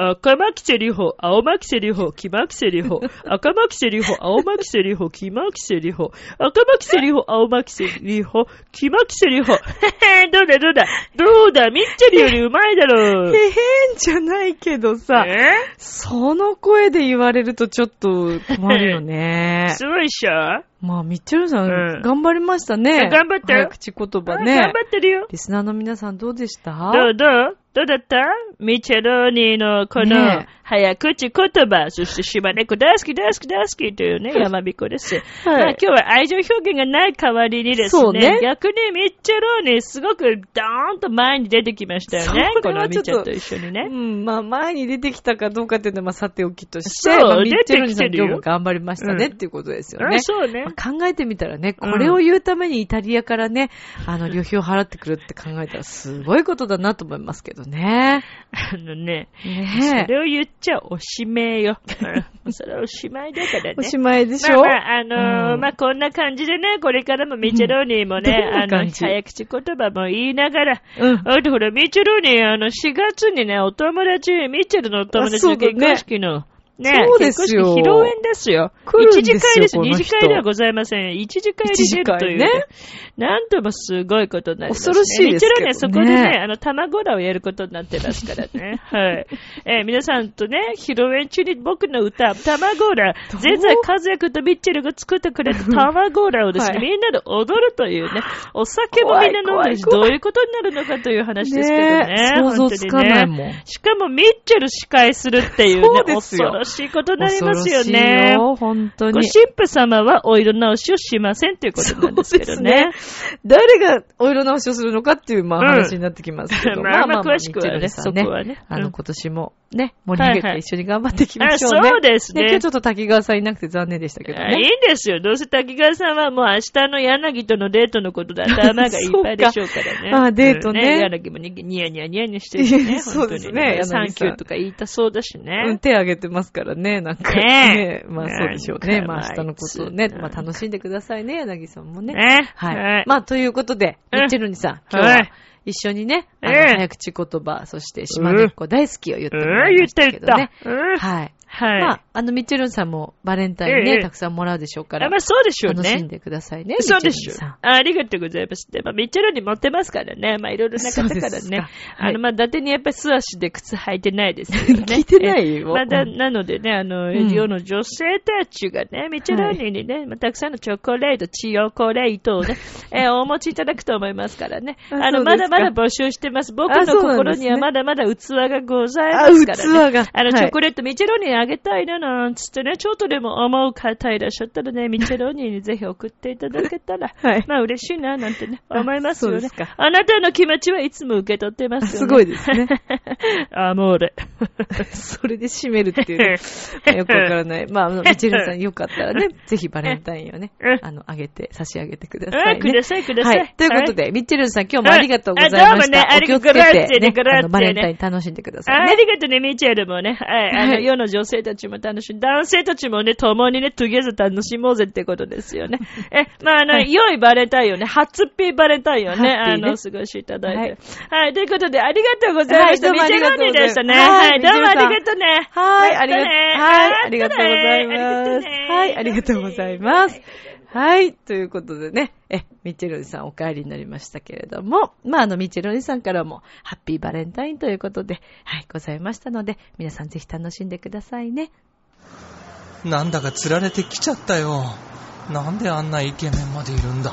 赤巻セリホ、青巻セリホ、黄巻セリホ、赤巻セリホ、青巻セリホ、黄巻セリホ、赤巻セリホ、青巻セリホ、黄巻セリホ。へ へどうだどうだ？どうだ？ミッチェルよりうまいだろう。へへんじゃないけどさ、え？その声で言われるとちょっと困るよね。すごいっしょまあ、みっちゃるさん、うん頑張りましたね。頑張った口言葉あね。頑張ってるよ。リスナーの皆さんどうでした？どう？どう？どうだったミチェローニのこの早口言葉、そして島猫大好き大好き大好きというね、山彦です。はいまあ今日は愛情表現がない代わりにですね、ね逆にミッチェローニすごくドーンと前に出てきましたよね。このミッチェと一緒にうね。ん、まあ、前に出てきたかどうかっていうのは、まあ、さておきとして、そうまあ、ミッチェル出てきてるよさん今日も頑張りましたね、うんっていうことですよねあ。そうねま。あ考えてみたらね、これを言うためにイタリアからね、あの、旅費を払ってくるって考えたらすごいことだなと思いますけどね。あのね、そねえ。れを言っちゃおしめよ。う んそれはおしまいだからね。おしまいでしょ？まあまあ、あのーうんまあ、こんな感じでね、これからもミチェローニーもね、どんなあの、早口言葉も言いながら、うん。あとほら、ミチェローニー、あの、4月にね、お友達、ミッチェルのお友達の結婚式の、ね、そうですよ披露宴ですよ。来るん一次ですよ会です。二次会ではございません。一次会に出るという、ねなんともすごいことになります、ね。恐ろしいですけどねミチェローニーはそこでね、あの、卵らをやることになってますからね。はい。えー皆さんとね、披露宴中に僕の歌、卵ら、前在和也とミッチェルが作ってくれた 卵らをですね、はいみんなで踊るというね、お酒もみんな飲んでどういうことになるのかという話ですけどね。ねえ想像つかないもん。しかもミッチェル司会するっていうね、そうですよ恐ろしいことになりますよね。よ本当に。ご神父様はお色直しをしませんということなんですけどね。誰がお色直しをするのかっていう、まあ、うん話になってきますけど。まあまあ詳しくはねねそこはねうんあの、今年もね、盛り上げはいはいて一緒に頑張っていきましょうね。あそうですね今日ちょっと滝川さんいなくて残念でしたけどあいいんね。ですよ。どうせ滝川さんはもう明日の柳とのデートのことで頭がいっぱいでしょうからね。そうかあデートねうん柳もにニヤニヤニヤニヤしてるしね。そうですねサンキューとか言いたそうだしね。うん、手挙げてますからね、なんかねえまあそうでしょうね。まあ明日のことをね、まあまあ楽しんでくださいね、柳さんもね。ね。はい。まあということで、うんミッチェルにさん、今日ははい一緒にね、あの、うん早口言葉、そして島根っ子大好きを言ってうん、もらいまし言った言ったたけどね。。うんはい。はい。まあ、あの、ミッチェルンさんもバレンタインえね、えたくさんもらうでしょうからあ、まあそうでしょうね。楽しんでくださいね。そうでしょミッチェルンさん。あ。ありがとうございます。で、まあ、ミッチェルに持ってますからね。まあ、いろいろな方からね。あの、まあ、伊達にやっぱり素足で靴履いてないですけどね。聞いてないよえまあ、だ、うんなのでね、あの、ん世の女性たちがね、ミッチェルニにね、まあ、たくさんのチョコレート、チヨコレートをね、えーお持ちいただくと思いますからね。ああの、まだまだ募集してます。僕の心にはまだまだ器がございますからね。あ器があの、はいチョコレート、ミッチェロニにあげたいな、なんつってね、ちょっとでも思う方いらっしゃったらね、ミッチェロニにぜひ送っていただけたら、はいまあ嬉しいな、なんてね、あ思いますよね。あなたの気持ちはいつも受け取ってますよね。すごいですね。アモーレ。それで締めるっていうね、よくわからない。まあ、あの、ミッチェルンさんよかったらね、ぜひバレンタインをねうん、あの、あげて、差し上げてくださいね。あください、ください。はい。ということで、で、ミッチェルンさん今日もありがとうございました。あどうもねありがお気をつけて、グラッツェねねグラッツェねあの、バレンタイン楽しんでくださいあね。りがとうね、ミッチェルもね。はい。あの、はい世の女性たちも楽しい。男性たちもね、共にね、トゥゲザ楽しもうぜってことですよね。え、まあ、あの、はい良いバレンタインをね、ハッツッピーバレンタインをね、ねの、過ごしていただいて。ははいい。ということで、ありがとうございました。はいどうもありがとうございますミッチェルでしたね。はいはい。どうもありがとうね。はい、ありがとう、ねはい、ありがとうございます。はい、ありがとうございます。はい、ということでね、え、ミッチェロニさんお帰りになりましたけれども、まあ、あの、ミッチェロニさんからも、ハッピーバレンタインということで、はい、ございましたので、皆さんぜひ楽しんでくださいね。なんだか釣られてきちゃったよ。なんであんなイケメンまでいるんだ？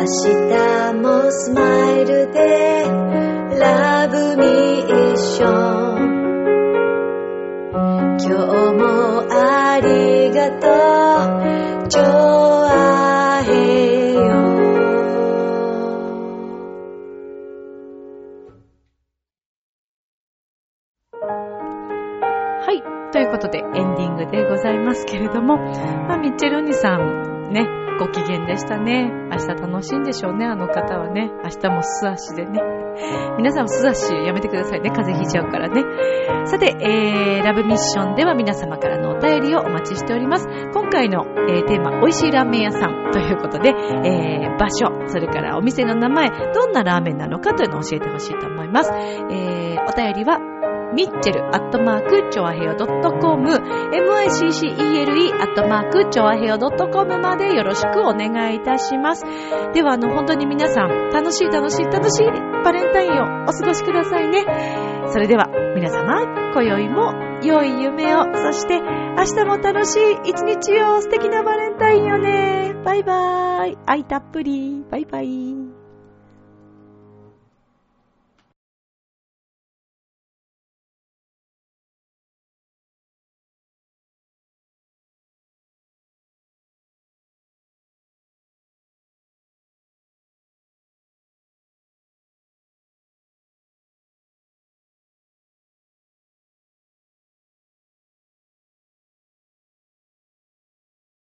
明日もスマイルでラブミッション。今日もありがとう。したね。明日楽しいんでしょうね、あの方はね。明日も素足でね。皆さんも素足やめてくださいね。風邪ひいちゃうからね。さて、えー、ラブミッションでは皆様からのお便りをお待ちしております。今回の、えーテーマ、美味しいラーメン屋さんということで、えー、場所、それからお店の名前、どんなラーメンなのかというのを教えてほしいと思います。えー、お便りは、ミッチェルアットマークチョアヘヨドットコム miccele アットマークチョアヘヨドットコムまでよろしくお願いいたします。では、あの、本当に皆さん、楽しい楽しい楽しいバレンタインをお過ごしくださいね。それでは、皆様、今宵も良い夢を、そして明日も楽しい一日を、素敵なバレンタインをね。バイバーイ。愛たっぷり。バイバイ。